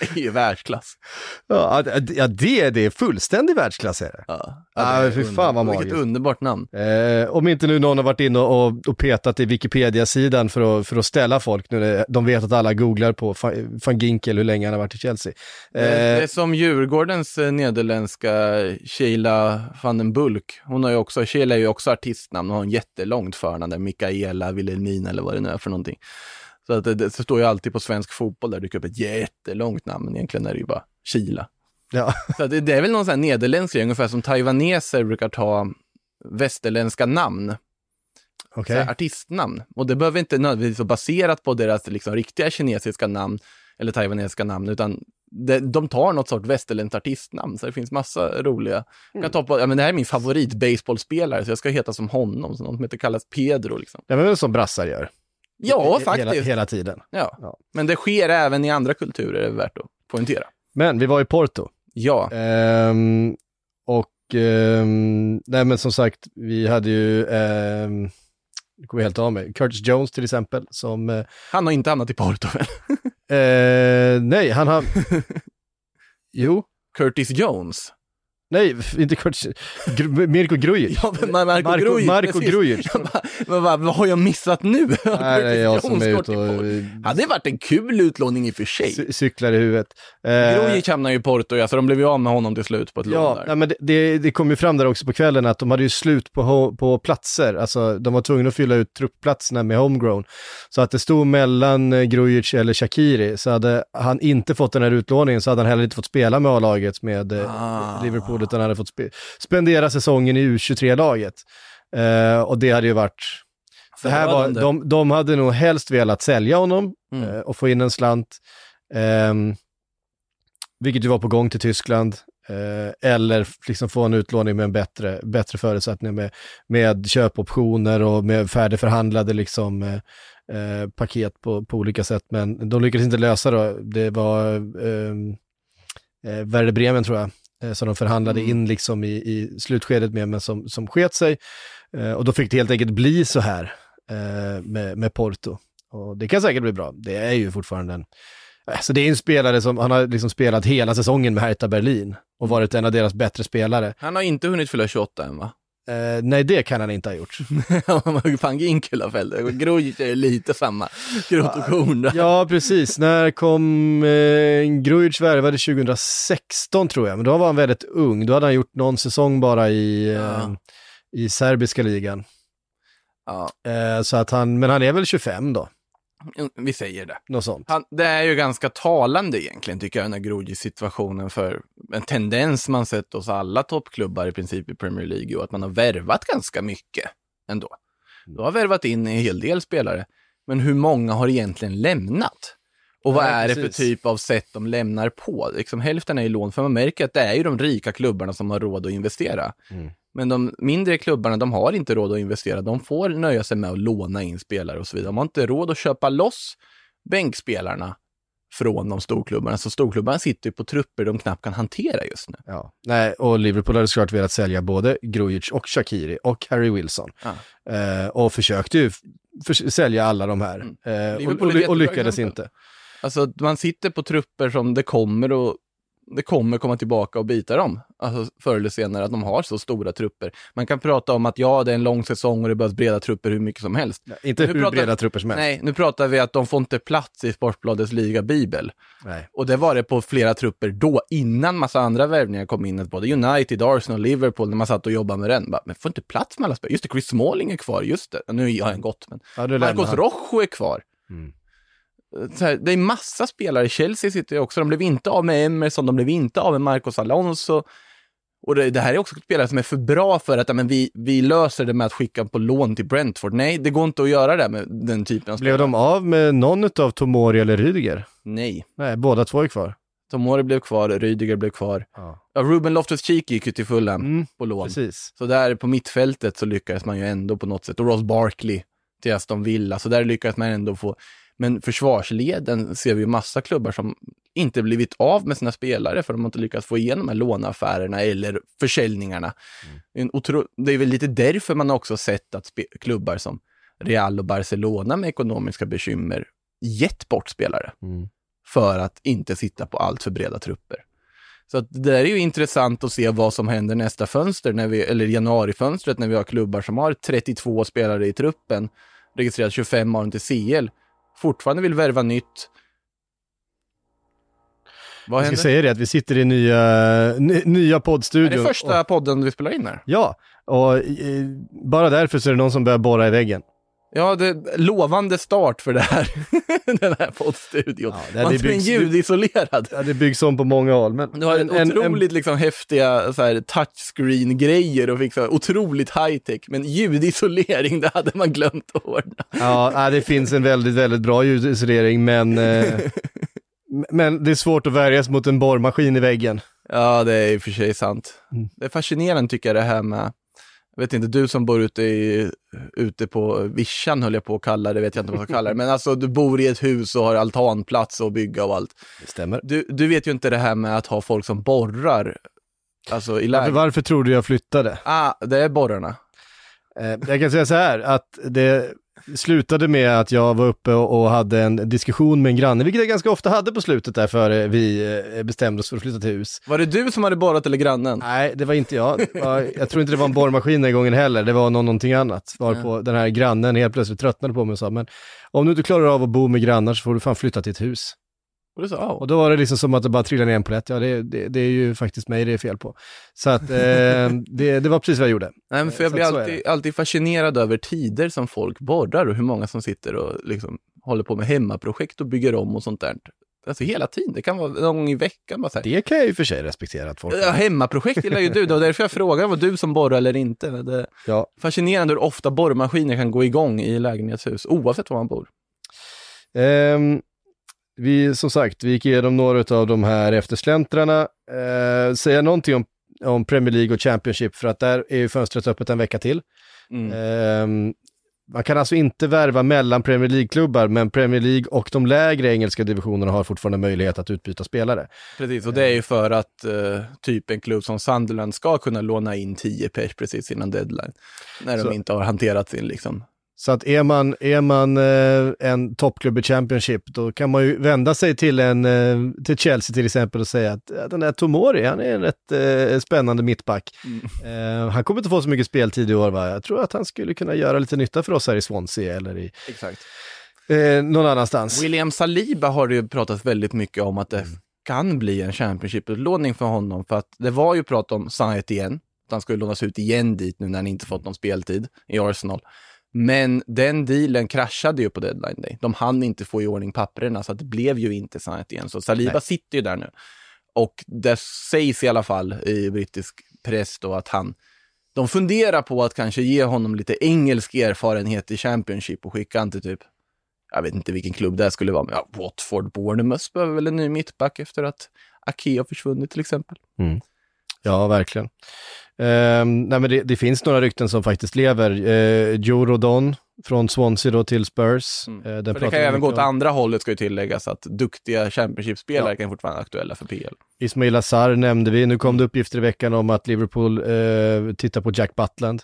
B: det är ju världsklass.
A: Ja, det- ja det, det är fullständig världsklass är det.
B: Ja,
A: Ja,
B: det är
A: fy fan vad
B: Vilket
A: magiskt.
B: underbart namn.
A: Eh, om inte nu någon har varit inne och, och petat i Wikipedia-sidan för att, för att ställa folk nu, när de vet att alla googlar på van Ginkel hur länge han har varit i Chelsea.
B: Det är
A: Eh,
B: som Djurgårdens eh, nederländska Sheila van den Bulk. Hon har ju också, Sheila är ju också artistnamn och har en jättelångt förnamn där, Mikaela Wilhelmina eller vad det nu är för någonting. Så att det, det står ju alltid på svensk fotboll där det dyker upp ett jättelångt namn, egentligen är det ju bara Sheila.
A: ja.
B: Så det, det är väl någon sån här nederländsk grej, ungefär som taiwaneser brukar ta västerländska namn, så här artistnamn. Och det behöver inte nödvändigtvis vara baserat på deras liksom, riktiga kinesiska namn eller taiwanesiska namn, utan de, de tar något sorts västerländskt artistnamn, så det finns massa roliga. Jag kan ta på, ja, men det här är min favorit baseballspelare, så jag ska heta som honom, så någon som heter kallas Pedro. Liksom.
A: Det är väl som brassar gör.
B: Ja,
A: He-
B: faktiskt.
A: Hela, hela tiden.
B: Ja.
A: Ja.
B: Men det sker även i andra kulturer, är det värt att poängtera.
A: Men vi var i Porto.
B: Ja,
A: Ehm, och ehm, nej men som sagt, vi hade ju, um, det kommer helt av mig, Curtis Jones till exempel som, eh,
B: han har inte hamnat i Porto väl?
A: eh, nej han har, jo,
B: Curtis Jones.
A: Nej inte Curtis, Gr- Mirko Grujic.
B: Ja, men Mar- Marco,
A: Marco,
B: Grujic, precis.
A: Grujic.
B: Men vad, vad har jag missat nu?
A: Nej, det är jag som är ute och.
B: Hade varit en kul utlåning i och för sig.
A: cy- cyklar i huvudet. Eh,
B: Grujic hamnade ju i Porto, ja, så de blev ju av med honom till slut på ett lån
A: Ja,
B: där.
A: nej, men det, det, det kom ju fram där också på kvällen att de hade ju slut på, på platser. Alltså de var tvungna att fylla ut truppplatserna med homegrown. Så att det stod mellan eh, Grujic eller Shakiri. Så hade han inte fått den här utlåningen så hade han heller inte fått spela med A-laget med eh,
B: Ah.
A: Liverpool utan han hade fått spe- spendera säsongen i U23-laget. Eh, och det hade ju varit... Det här var, de, de hade nog helst velat sälja honom
B: Mm.
A: eh, och få in en slant. Ehm, vilket ju var på gång till Tyskland. Eh, eller liksom få en utlåning med en bättre, bättre förutsättning med, med köpoptioner och med färdigförhandlade liksom, eh, eh, paket på, på olika sätt. Men de lyckades inte lösa det. Det var ehm, eh, Werder Bremen tror jag, eh, som de förhandlade
B: Mm.
A: in liksom i, i slutskedet med, men som, som sket sig. Eh, och då fick det helt enkelt bli så här eh, med, med Porto. Och det kan säkert bli bra. Det är ju fortfarande en... Alltså det är en spelare som, han har liksom spelat hela säsongen med Hertha Berlin och varit en av deras bättre spelare.
B: Han har inte hunnit fylla 28 än va?
A: Eh, nej, det kan han inte ha gjort.
B: Fan Ginkel har fällt det. Grujic är ju lite samma skrot och korn.
A: Ja, precis. När kom eh, Grujic värvade 2016 tror jag, men då var han väldigt ung. Då hade han gjort någon säsong bara i, eh,
B: Ja.
A: i serbiska ligan.
B: Ja,
A: Eh, så att han, men han är väl 25 då,
B: vi säger det.
A: något sånt.
B: Han, det är ju ganska talande egentligen, tycker jag, den här Grujic-situationen för en tendens man sett hos alla toppklubbar i princip i Premier League, och att man har värvat ganska mycket ändå. Du har värvat in en hel del spelare, men hur många har egentligen lämnat? Och vad
A: Nej,
B: är det för typ av sätt de lämnar på? Liksom hälften är ju lån, för man märker att det är ju de rika klubbarna som har råd att investera.
A: Mm.
B: Men de mindre klubbarna, de har inte råd att investera. De får nöja sig med att låna in spelare och så vidare. De har inte råd att köpa loss bänkspelarna från de storklubbarna. Så storklubbarna sitter ju på trupper de knappt kan hantera just nu.
A: Ja. Nej, och Liverpool hade såklart velat sälja både Grujic och Shakiri och Harry Wilson.
B: Ja.
A: Eh, och försökte ju för, sälja alla de här.
B: Mm.
A: Eh, och, och, och lyckades inte.
B: Alltså man sitter på trupper som det kommer och det kommer komma tillbaka och bita dem. Alltså förr eller senare att de har så stora trupper. Man kan prata om att ja, det är en lång säsong och det behövs breda trupper hur mycket som helst.
A: Inte
B: Nu
A: hur
B: pratar-
A: breda trupper som helst.
B: Nej, nu pratar vi att de får inte plats i Sportbladets liga-bibel.
A: Nej.
B: Och det var det på flera trupper då, innan massa andra värvningar kom in. Både United, Arsenal, Liverpool, när man satt och jobbade med den. Bara, men får inte plats med alla spelare. Just det, Chris Smalling är kvar, just det. Nu har han gått, men
A: Ja,
B: Marcos. Rojo är kvar.
A: Mm.
B: Här, det är massa spelare, Chelsea sitter ju också, de blev inte av med Emerson, de blev inte av med Marcos Alonso. Och det, det här är också spelare som är för bra för att men vi, vi löser det med att skicka på lån till Brentford. Nej, det går inte att göra det med den typen av spelare.
A: Blev de av med någon av Tomori eller Rydiger?
B: Nej.
A: Nej, båda två är kvar.
B: Tomori blev kvar, Rydiger blev kvar.
A: Ja.
B: Ja, Ruben Loftus-Cheek gick ju till Fulham
A: Mm,
B: på lån.
A: precis.
B: Så där på mittfältet så lyckades man ju ändå på något sätt. Och Ross Barkley till Aston Villa, så där lyckades man ändå få. Men försvarsleden ser vi ju massa klubbar som inte blivit av med sina spelare för de har inte lyckats få igenom de här låneaffärerna eller försäljningarna. En otro... Det är väl lite därför man också sett att spe... klubbar som Real och Barcelona med ekonomiska bekymmer gett bort spelare
A: Mm.
B: för att inte sitta på allt för breda trupper. Så att det där är ju intressant att se vad som händer nästa fönster, när vi, eller januarifönstret, när vi har klubbar som har 32 spelare i truppen, registrerat 25 av dem till CL, fortfarande vill värva nytt. Vad
A: Jag ska
B: händer?
A: säga det att vi sitter i nya, ny, nya
B: Är
A: poddstudion.
B: det första
A: Och,
B: podden vi spelar in här?
A: ja, och eh, bara därför så är det någon som börjar borra i väggen.
B: Ja, det lovande start för det här, den här poddstudion.
A: Ja, det
B: Man
A: det
B: är
A: byggs-
B: ljudisolerad.
A: Ja, det byggs om på många håll. Men
B: Du har en,
A: en- en-
B: otroligt liksom häftiga så här, touchscreen-grejer och fick så här, otroligt high-tech. Men ljudisolering, det hade man glömt att ordna.
A: Ja, det finns en väldigt, väldigt bra ljudisolering, men, eh, men det är svårt att värjas mot en borrmaskin i väggen.
B: Ja, det är i och för sig sant.
A: Mm.
B: Det är fascinerande tycker jag det här med, vet inte, du som bor ute, i, ute på vischan höll jag på att kalla det, vet jag inte vad man ska kalla det, men alltså du bor i ett hus och har altanplats och bygga och allt.
A: Det stämmer.
B: Du, du vet ju inte det här med att ha folk som borrar, alltså i
A: Varför, varför tror du jag flyttade?
B: Ah, det är borrarna.
A: Eh, jag kan säga så här, att det slutade med att jag var uppe och, hade en diskussion med en granne, vilket jag ganska ofta hade på slutet där före vi eh, bestämde oss för att flytta till hus.
B: Var det du som hade borrat eller grannen?
A: Nej, det var inte jag. Jag tror inte det var en borrmaskin den gången heller, det var någon, någonting annat. Varpå den här grannen helt plötsligt tröttnade på mig och sa, men om du inte klarar av att bo med grannar så får du fan flytta till ett hus.
B: Och sa, ja.
A: Och då var det liksom som att det bara trillade ner en polett. Ja, det, det, det är ju faktiskt mig det är fel på. Så att eh, det, det var precis vad jag gjorde.
B: Nej, men för jag
A: Så
B: blir
A: så
B: alltid, alltid fascinerad över tider som folk borrar och hur många som sitter och liksom håller på med hemmaprojekt och bygger om och sånt där. Alltså hela tiden, det kan vara någon gång i veckan. Bara så här.
A: Det kan jag ju för sig respektera att folk
B: Ja, hemmaprojekt gillar ju du, det var därför jag frågade var du som borrar eller inte. Det
A: Ja.
B: fascinerande hur ofta borrmaskiner kan gå igång i lägenhetshus, oavsett var man bor.
A: Ehm, vi, som sagt, vi gick igenom några av de här eftersläntrarna. Uh, säga någonting om, om Premier League och Championship, för att där är ju fönstret öppet en vecka till.
B: Mm.
A: Ehm, man kan alltså inte värva mellan Premier League-klubbar, men Premier League och de lägre engelska divisionerna har fortfarande möjlighet att utbyta spelare.
B: Precis, och det är ju för att eh, typ en klubb som Sunderland ska kunna låna in 10 pers precis innan deadline. När de
A: Så-
B: inte har hanterat sin liksom.
A: Så att är man, är man eh, en toppklubb i Championship, då kan man ju vända sig till, en, eh, till Chelsea till exempel och säga att den där Tomori, han är en rätt eh, spännande mittback. Eh, han kommer inte få så mycket speltid i år va? Jag tror att han skulle kunna göra lite nytta för oss här i Swansea eller i,
B: Exakt.
A: eh, någon annanstans.
B: William Saliba har det ju pratat väldigt mycket om att det kan bli en Championship-utlåning för honom. För att det var ju prat om Saint igen, att han skulle lånas ut igen dit nu när han inte fått någon speltid i Arsenal. Men den dealen kraschade ju på deadline day. De hann inte få i ordning papperna så det blev ju inte Saint igen. Så Saliba
A: Nej.
B: sitter ju där nu. Och det sägs i alla fall i brittisk press då att han de funderar på att kanske ge honom lite engelsk erfarenhet i Championship och skicka han till typ jag vet inte vilken klubb det skulle vara, men ja, Watford, Bournemouth behöver väl en ny mittback efter att Ake har försvunnit till exempel.
A: Ja, verkligen. Ehm, nej, men det, det finns några rykten som faktiskt lever. Uh, Joe Rodon från Swansea då till Spurs.
B: Mm. För det kan även gå åt andra hållet ska ju tilläggas att duktiga Championship-spelare
A: Ja.
B: kan fortfarande vara aktuella för PL.
A: Ismail Azar nämnde vi. Nu kom det uppgifter i veckan om att Liverpool eh, tittar på Jack Butland.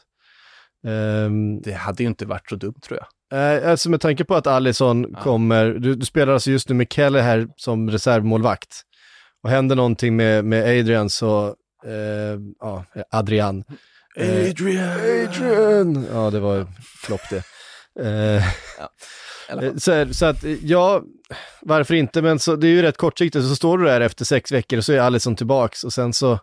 A: Ehm,
B: Det hade ju inte varit så dumt tror jag.
A: Eh, alltså med tanke på att Alisson
B: Ja.
A: kommer, du, du spelar alltså just nu med Kelly här som reservmålvakt. Och händer någonting med, med Adrian så, ja, Adrian. Eh,
B: Adrian!
A: Adrian! Ja, det var flopp det. Eh. Eh, Så, så att, eh, ja, varför inte, men så, det är ju rätt kortsiktigt, så står du där efter sex veckor och så är Alisson tillbaks och sen så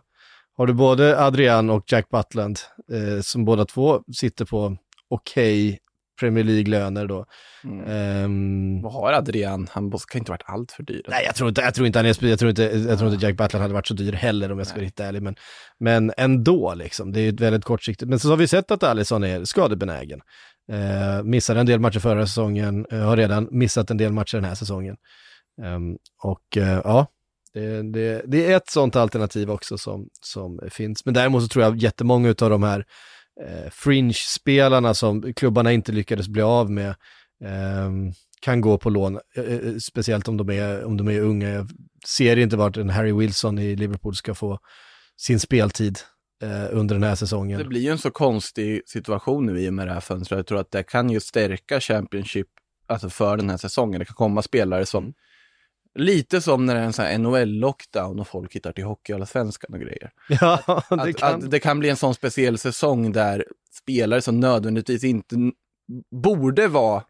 A: har du både Adrian och Jack Butland eh, som båda två sitter på okej Premier League-löner då.
B: Mm.
A: Ehm,
B: Vad har Adrian? Han kan inte varit allt för dyr.
A: nej, jag tror inte, jag tror inte, han är, jag tror inte, jag tror inte Jack Butland hade varit så dyr heller om jag ska vara riktigt ärlig, men, men ändå liksom, det är ett väldigt kortsiktigt. Men så har vi sett att Alisson är skadebenägen. Eh, missade en del matcher förra säsongen, eh, har redan missat en del matcher den här säsongen. Ehm, och eh, ja, det, det, det är ett sånt alternativ också som, som finns. Men däremot så tror jag jättemånga av de här eh, fringe-spelarna som klubbarna inte lyckades bli av med ehm, kan gå på lån, eh, eh, speciellt om de, är, om de är unga. Jag ser inte vart en Harry Wilson i Liverpool ska få sin speltid eh, under den här säsongen.
B: Det blir ju en så konstig situation nu i och med det här fönstret. Jag tror att det kan ju stärka Championship alltså för den här säsongen. Det kan komma spelare som Lite som när det är en sån här NHL-lockdown och folk hittar till Hockeyallsvenskan och grejer.
A: Ja, det
B: Att,
A: kan.
B: att det kan bli en sån speciell säsong där spelare som nödvändigtvis inte borde vara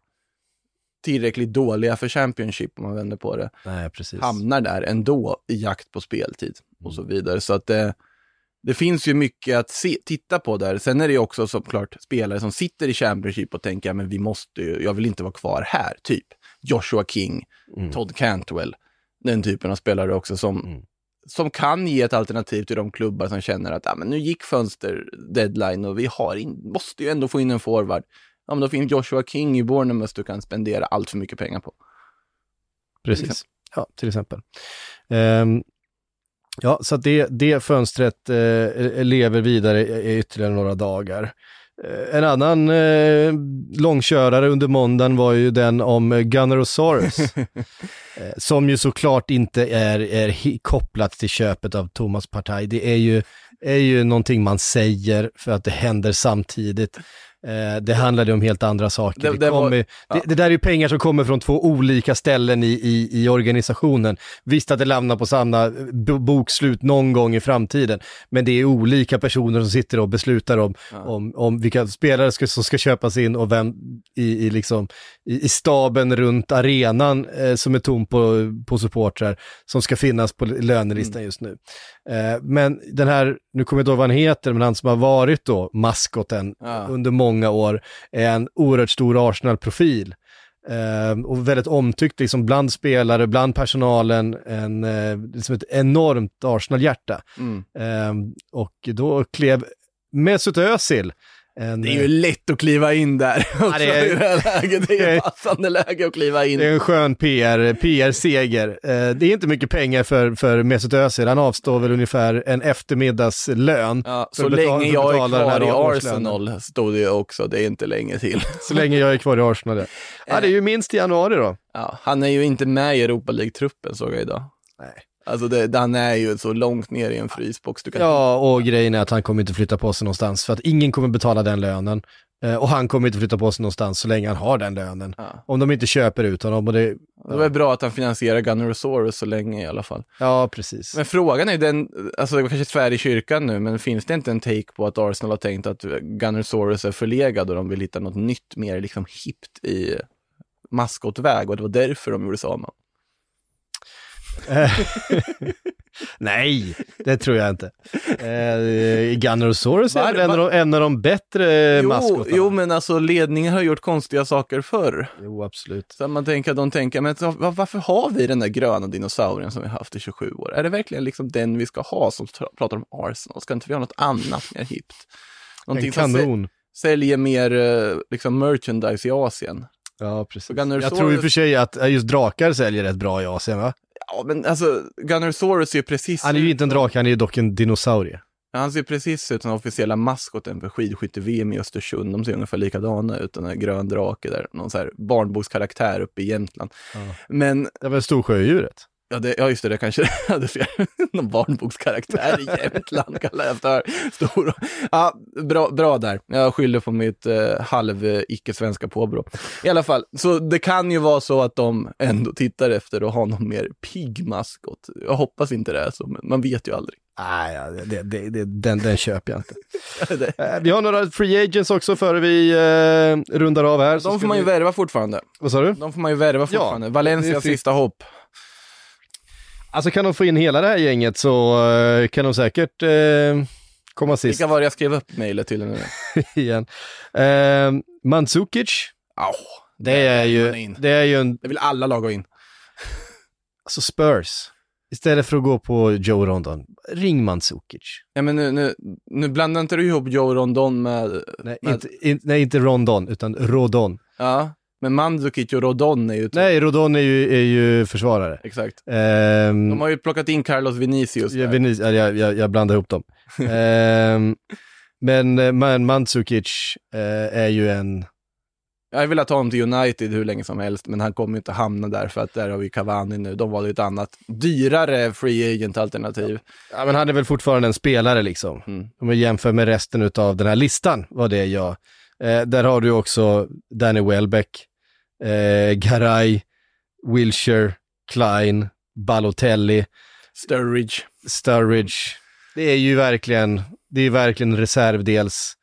B: tillräckligt dåliga för Championship, om man vänder på det,
A: Nej, precis.
B: hamnar där ändå i jakt på speltid och så vidare. Så att det, det finns ju mycket att se, titta på där. Sen är det ju också såklart spelare som sitter i Championship och tänker, men vi måste ju, jag vill inte vara kvar här, typ. Joshua King,
A: Mm.
B: Todd Cantwell, den typen av spelare också som,
A: Mm.
B: som kan ge ett alternativ till de klubbar som känner att ah, men nu gick fönster deadline och vi har in, måste ju ändå få in en forward. Ja, men då finns Joshua King i Bournemouth du kan spendera allt för mycket pengar på.
A: Precis. Ja, till exempel. Ehm, ja, så att det, det fönstret eh, lever vidare i ytterligare några dagar. Eh, en annan eh, långkörare under måndagen var ju den om eh, Gunnerosaurus. eh, som ju såklart inte är, är kopplat till köpet av Thomas Partaj. Det är ju, är ju någonting man säger för att det händer samtidigt. Eh, det handlade om helt andra saker.
B: Det-
A: Det,
B: ja.
A: det, det där är ju pengar som kommer från två olika ställen i, i, i organisationen. Visst att det landar på samma b- bokslut någon gång i framtiden, men det är olika personer som sitter och beslutar om, om, om vilka spelare ska, som ska köpas in och vem i, i, liksom, i, i staben runt arenan eh, som är tom på, på supportrar som ska finnas på lönelistan just nu. Eh, men den här, nu kommer jag inte ihåg vad han heter, men han som har varit då maskoten
B: Ja.
A: under många år är en oerhört stor Arsenal-profil. Eh, och väldigt omtyckt liksom bland spelare, bland personalen, en, eh, liksom ett enormt Arsenal-hjärta.
B: Mm.
A: Eh, och då klev Mesut Özil, en,
B: Det är ju lätt att kliva in där också
A: det är-
B: i det här läget. Det är passande läge att kliva in.
A: det är en skön PR, PR-seger. Eh, det är inte mycket pengar för, för Mesut Özil, han avstår väl ungefär en eftermiddagslön.
B: Ja, så länge jag är kvar i. Arsenal stod det också, det är inte länge till.
A: Så länge jag är kvar i Arsenal. ja. Ja, det är ju minst i januari då.
B: Ja, han är ju inte med i Europa League-truppen såg jag idag.
A: Nej.
B: Alltså det, han är ju så långt ner i en frysbox du kan...
A: Ja, och grejen är att han kommer inte flytta på sig någonstans för att ingen kommer betala den lönen. Eh, Och han kommer inte flytta på sig någonstans så länge han har den lönen.
B: Ja.
A: Om de inte köper ut honom och det,
B: Det var bra att han finansierar Gunnerosaurus så länge i alla fall.
A: ja precis.
B: Men frågan är ju den, alltså det var kanske tvär i kyrkan nu, men finns det inte en take på att Arsenal har tänkt att Gunnerosaurus är förlegad och de vill hitta något nytt, mer liksom hippt i maskotväg och det var därför de gjorde sig av med
A: Nej, det tror jag inte. Eh, Gunnerosaurus är
B: Var-
A: en, av de- en av de bättre
B: Jo,
A: maskotarna.
B: jo, men alltså ledningen har gjort konstiga saker förr.
A: Jo, absolut.
B: Så man tänker att de tänker, men så, va- varför har vi den där gröna dinosaurien som vi haft i 27 år? Är det verkligen liksom den vi ska ha som pratar om Arsenal? Ska inte vi ha något annat mer hippt? Någonting
A: En
B: som
A: kanon.
B: säljer mer eh, liksom merchandise i Asien.
A: Ja, precis. Jag tror i och för sig att eh, just drakar säljer rätt bra i Asien, va?
B: Ja, men alltså Gunnerosaurus är ju precis...
A: Han är ju inte en drake, han är ju dock en dinosaurie.
B: Han ser precis ut som den officiella maskoten för skidskytte-VM i Östersund. De ser ungefär likadana ut, den där grön drake där. Någon så här barnbokskaraktär uppe i Jämtland.
A: Ja.
B: Men
A: Det väl storsjödjuret?
B: Ja, det, ja, just det, det kanske hade fel. Någon barnbokskaraktär i Jämtland kallar jag för stor. Ja, bra, bra där. Jag skyller på mitt eh, halv eh, icke-svenska påbrå. I alla fall, så det kan ju vara så att de ändå tittar efter att ha någon mer pigg maskot. Jag hoppas inte det är så, men man vet ju aldrig.
A: Nej, ja, det, det, det, den, den köper jag inte. Eh, vi har några free agents också före vi eh, rundar av här.
B: De får man ju
A: vi...
B: värva fortfarande.
A: Vad sa du?
B: De får man ju värva fortfarande.
A: är
B: Valencia sista hopp.
A: Alltså kan de få in hela det här gänget så eh, kan de säkert eh, komma sist
B: Vilka var det jag skrev upp mejlet till nu?
A: igen. Eh, Mandzukic,
B: Au,
A: det är,
B: man
A: ju, det är ju en,
B: det vill alla lag ha in.
A: alltså Spurs. Istället för att gå på Joe Rondon, ring Mandzukic.
B: Ja, men nu, nu, nu blandar inte du ihop Joe Rondon med...
A: Nej, inte, in, nej, inte Rondon, utan Rodon.
B: Ja, men Mandzukic och Rodon är ju...
A: Nej, Rodon är ju, är ju försvarare.
B: Exakt.
A: Ehm,
B: De har ju plockat in Carlos Vinicius
A: vet inte, jag, jag, jag blandar ihop dem. Ehm, men man, Mandzukic eh, är ju en,
B: Jag har velat ha honom till United hur länge som helst, men han kommer inte hamna där för att där har vi Cavani nu. De valde ett annat, dyrare free agent-alternativ.
A: ja men han är väl fortfarande en spelare liksom.
B: Mm.
A: Om vi jämför med resten av den här listan, vad det är jag. Eh, där har du också Danny Welbeck, eh, Garay, Wilshire, Klein, Balotelli,
B: Sturridge.
A: Sturridge. Det är ju verkligen, det är verkligen reservdels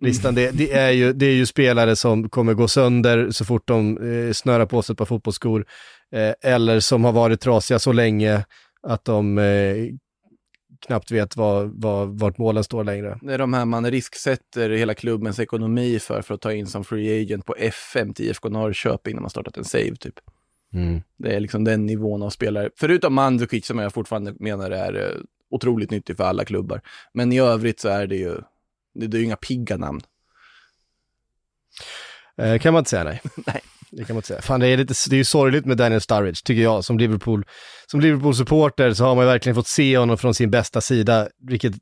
A: listan. Det, det, är ju, det är ju spelare som kommer gå sönder så fort de eh, snörar på sig ett par fotbollsskor. Eh, eller som har varit trasiga så länge att de eh, knappt vet vad, vad, vart målen står längre.
B: Det är de här man risksätter hela klubbens ekonomi för, för att ta in som free agent på FM till IFK Norrköping när man startat en save typ. Det är liksom den nivån av spelare. Förutom Mandzukic som jag fortfarande menar är eh, otroligt nyttig för alla klubbar. Men i övrigt så är det ju, det, det är ju inga pigga namn.
A: Eh, kan man inte säga nej.
B: Nej.
A: Det kan man inte säga. Fan, det är, lite, det är ju sorgligt med Daniel Sturridge, tycker jag. Som Liverpool, som Liverpool-supporter så har man ju verkligen fått se honom från sin bästa sida. Vilket,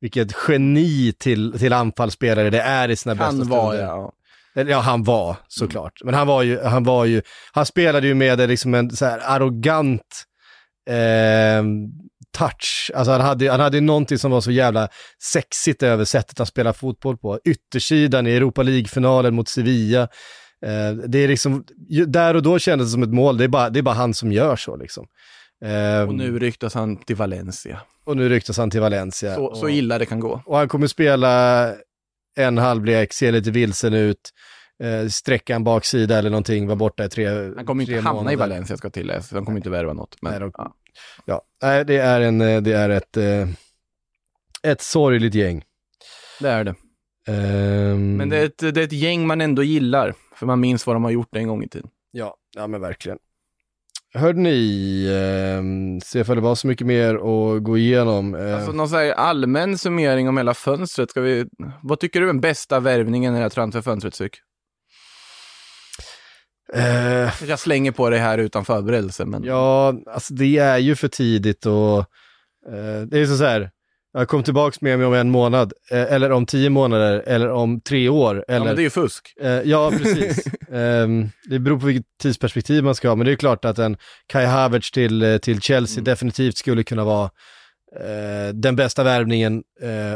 A: vilket geni till, till anfallsspelare det är i sina bästa
B: Han var
A: stunder.
B: ja.
A: Eller, Ja, han var såklart. Men han var ju, han var ju, han spelade ju med liksom en så här arrogant eh, touch. Alltså han hade, han hade ju någonting som var så jävla sexigt över sättet han spelar fotboll på. Yttersidan i Europa League-finalen mot Sevilla. Eh, det är liksom, där och då kändes det som ett mål. Det är bara, det är bara han som gör så liksom. Eh,
B: Och nu ryktas han till Valencia.
A: och nu ryktas han till Valencia.
B: Så,
A: och,
B: så illa det kan gå.
A: och han kommer spela en halvlek, se lite vilsen ut, eh, sträcka en baksida eller någonting, vara borta i tre
B: Han kommer inte hamna i
A: månader.
B: Valencia ska tilläggas. Han kommer inte värva något. Men,
A: Nej, de-
B: ja.
A: Ja, nej, det är, en, eh, det är ett, eh, ett sorgligt gäng.
B: Det är det.
A: Ehm,
B: Men det är, ett, det är ett gäng man ändå gillar. För man minns vad de har gjort en gång i tiden.
A: Ja, ja men verkligen. Hörde ni, eh, se ifall det var så mycket mer att gå igenom. Eh,
B: Alltså någon så här allmän summering om hela fönstret. Ska vi, vad tycker du är den bästa värvningen i det här transferfönstret, Syk?
A: eh,
B: Jag slänger på det här utan förberedelse, men
A: ja, alltså det är ju för tidigt och eh, det är så här, jag kom tillbaks med mig om en månad, eh, eller om tio månader, eller om tre år,
B: ja,
A: eller...
B: men det är ju fusk.
A: Eh, ja, precis. Ehm, det beror på vilket tidsperspektiv man ska ha, men det är klart att en Kai Havertz till, eh, till Chelsea
B: Mm.
A: definitivt skulle kunna vara den bästa värvningen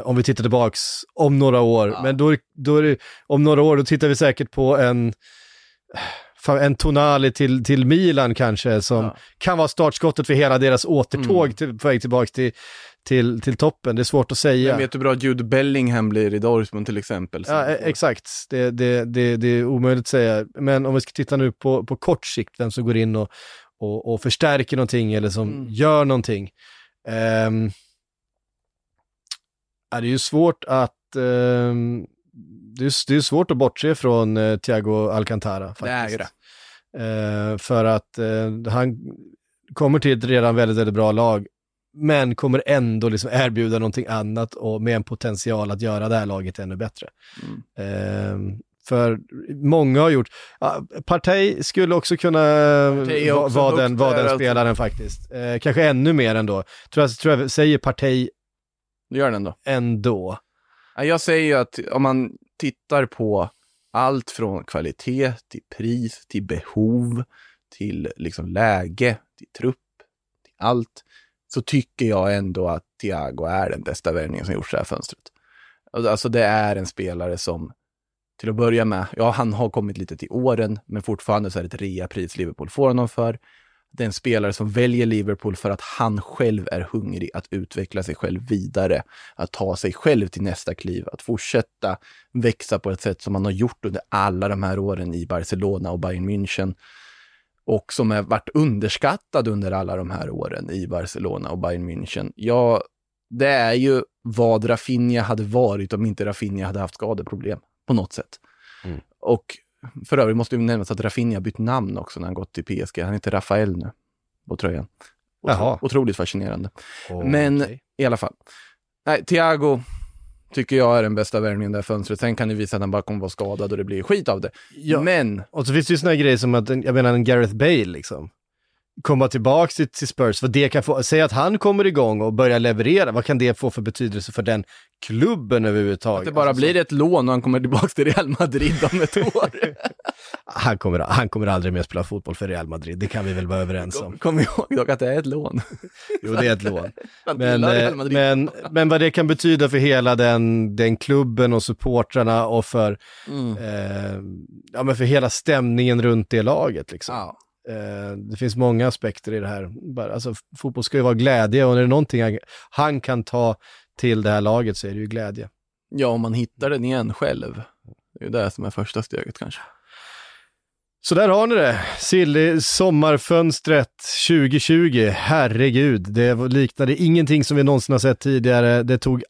A: om vi tittar tillbaks om några år.
B: Ja.
A: Men då, då det, om några år, då tittar vi säkert på en en Tonali till, till Milan kanske, som
B: Ja.
A: kan vara startskottet för hela deras återtåg
B: Mm.
A: till, på väg tillbaks till, till, till toppen. Det är svårt att säga.
B: Vem vet hur bra Jude Bellingham blir i Dortmund till exempel.
A: Ja, e- exakt. Det, det, det, det är omöjligt att säga. Men om vi ska titta nu på, på kort sikt, vem som går in och, och, och förstärker någonting eller som
B: Mm.
A: gör någonting. Um, är det är ju svårt att ehm, det, är, det är svårt att bortse från uh, Thiago Alcantara. Faktiskt.
B: Det är ju det.
A: Eh, för att eh, han kommer till ett redan väldigt, väldigt bra lag, men kommer ändå liksom erbjuda någonting annat och med en potential att göra det här laget ännu bättre.
B: Mm.
A: Eh, för många har gjort, ja, Partey skulle också kunna
B: är
A: va- vara den, vara
B: där,
A: den
B: alltså.
A: spelaren faktiskt. Eh, kanske ännu mer ändå. Tror jag, tror jag säger Partey
B: gör den då.
A: ändå.
B: Ja, Jag säger ju att om man tittar på allt från kvalitet till pris, till behov, till liksom läge, till trupp, allt, så tycker jag ändå att Thiago är den bästa värvningen som gjorts det här fönstret. Alltså, alltså det är en spelare som, till att börja med, ja han har kommit lite till åren, men fortfarande så är det ett reapris Liverpool får honom för. Det är en spelare som väljer Liverpool för att han själv är hungrig att utveckla sig själv vidare, att ta sig själv till nästa kliv, att fortsätta växa på ett sätt som han har gjort under alla de här åren i Barcelona och Bayern München och som har varit underskattad under alla de här åren i Barcelona och Bayern München. Ja, det är ju vad Rafinha hade varit om inte Rafinha hade haft skadeproblem på något sätt.
C: Mm.
B: Och för övrigt måste vi nämnas att Rafinha bytt namn också när han gått till PSG. Han heter Rafael nu på tröjan. Otro-
A: Jaha.
B: Otroligt fascinerande.
A: Åh,
B: Men
A: okej.
B: i alla fall. Nej, Thiago tycker jag är den bästa värvningen här fönstret. Sen kan det visa att han bara kommer vara skadad och det blir skit av det.
A: Ja.
B: Men
A: Och så finns det ju såna grejer som att, jag menar en Gareth Bale liksom. Komma tillbaka till, till Spurs, vad det kan få, säg att han kommer igång och börjar leverera, vad kan det få för betydelse för den klubben överhuvudtaget?
B: att det bara
A: Alltså,
B: blir ett lån och han kommer tillbaka till Real Madrid om ett år.
A: han, kommer, han kommer aldrig mer spela fotboll för Real Madrid, det kan vi väl vara överens om.
B: Kom, kom ihåg dock att det är ett lån.
A: Jo, det är ett lån. Men, eh, men, men vad det kan betyda för hela den, den klubben och supportrarna och för,
B: Mm.
A: eh, ja, men för hela stämningen runt det laget. Liksom.
B: Ja.
A: Eh, det finns många aspekter i det här. Alltså, fotboll ska ju vara glädje och när det är någonting han, kan ta till det här laget så är det ju glädje.
B: ja, om man hittar den igen själv. Det är ju det som är första steget kanske.
A: Så där har ni det. Silly sommarfönstret 2020. Herregud, det liknade ingenting som vi någonsin har sett tidigare. Det tog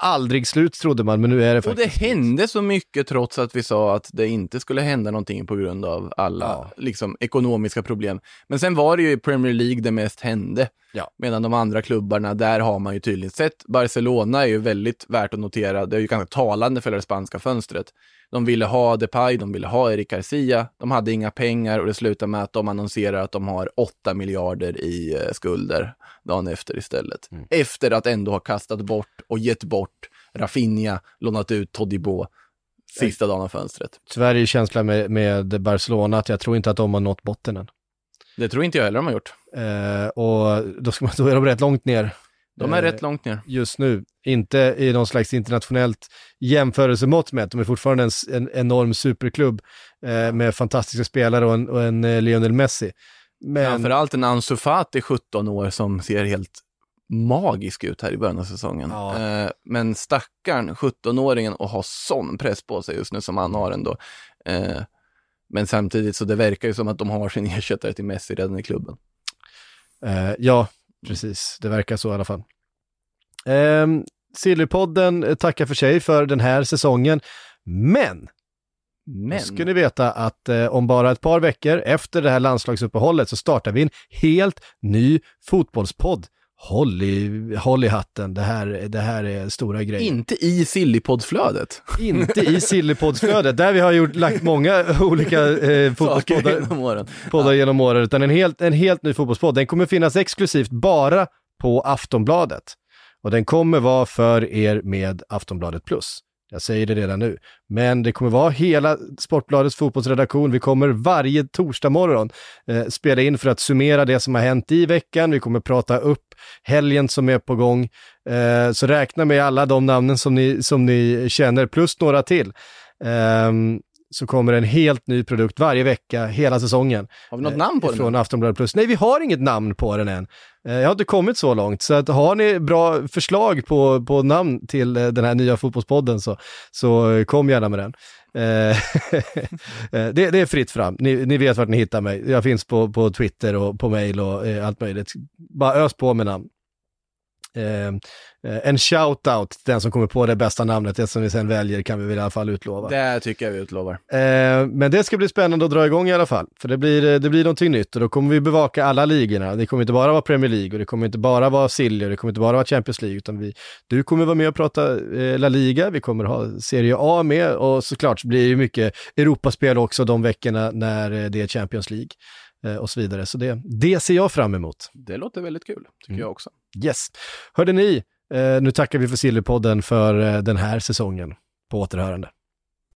A: aldrig slut trodde man, men nu är det
B: Och det
A: faktiskt
B: hände så mycket trots att vi sa att det inte skulle hända någonting på grund av alla
A: Ja.
B: liksom, ekonomiska problem. Men sen var det ju i Premier League det mest hände.
A: Ja.
B: Medan de andra klubbarna, där har man ju tydligt sett. Barcelona är ju väldigt värt att notera. Det är ju ganska talande för det spanska fönstret. De ville ha Depay, de ville ha Eric Garcia. De hade inga pengar och det slutar med att de annonserar att de har 8 miljarder i eh, skulder dagen efter istället.
A: Mm.
B: Efter att ändå ha kastat bort och gett bort Rafinha, lånat ut Todibo sista dagen av fönstret.
A: Tyvärr är ju känslan med, med Barcelona att jag tror inte att de har nått botten än.
B: Det tror inte jag heller de har gjort.
A: Eh, och då, ska man, då är de rätt långt ner
B: De är
A: Eh,
B: rätt långt ner.
A: just nu. Inte i någon slags internationellt jämförelsemått mätt. De är fortfarande en, en enorm superklubb eh, med fantastiska spelare och en, och en eh, Lionel Messi. Men
B: Framförallt en Ansu Fati, 17 år, som ser helt magisk ut här i början av säsongen.
A: Ja.
B: Eh, men stackaren, 17-åringen, och ha sån press på sig just nu som han har ändå. Men samtidigt så det verkar ju som att de har sin ersättare till Messi redan i klubben.
A: eh, ja, precis. Det verkar så i alla fall. Eh, Sillypodden tackar för sig för den här säsongen. Men
B: Men,
A: Då ska ni veta att eh, om bara ett par veckor efter det här landslagsuppehållet så startar vi en helt ny fotbollspodd. Håll i, håll i hatten, det här, det här är stora grejer.
B: inte i Sillypodd-flödet.
A: Inte i Sillypoddsflödet, där vi har gjort, lagt många olika eh, fotbollspoddar
B: genom åren.
A: poddar genom åren, utan en helt, en helt ny fotbollspodd. Den kommer finnas exklusivt bara på Aftonbladet. Och den kommer vara för er med Aftonbladet Plus. Jag säger det redan nu. Men det kommer vara hela Sportbladets fotbollsredaktion. Vi kommer varje torsdag morgon eh, spela in för att summera det som har hänt i veckan. Vi kommer prata upp helgen som är på gång. Eh, så räkna med alla de namnen som ni, som ni känner, plus några till. Ehm, så kommer en helt ny produkt varje vecka, hela säsongen.
B: Har vi något namn på den?
A: Från Aftonbladet Plus. Nej, vi har inget namn på den än. Eh, Jag har inte kommit så långt, så att har ni bra förslag på, på namn till eh, den här nya fotbollspodden så, så eh, kom gärna med den. Eh, eh, det, det är fritt fram, ni, ni vet vart ni hittar mig. Jag finns på, på Twitter och på mail och eh, allt möjligt. Bara ös på med namn. Eh, eh, en shout-out till den som kommer på det bästa namnet, det som vi sen väljer kan vi väl i alla fall utlova.
B: Det tycker jag vi utlovar.
A: Eh, men det ska bli spännande att dra igång i alla fall. För det blir, eh, det blir någonting nytt och då kommer vi bevaka alla ligorna. Det kommer inte bara vara Premier League och det kommer inte bara vara Silly och det kommer inte bara vara Champions League. Utan vi, du kommer vara med och prata eh, La Liga, vi kommer ha Serie A med och såklart så blir det mycket Europaspel också de veckorna när eh, det är Champions League. Eh, och så vidare. Så det, det ser jag fram emot.
B: Det låter väldigt kul, tycker
A: Mm.
B: jag också.
A: Yes. Hörde ni, eh, nu tackar vi för Sillypodden för eh, den här säsongen. På återhörande.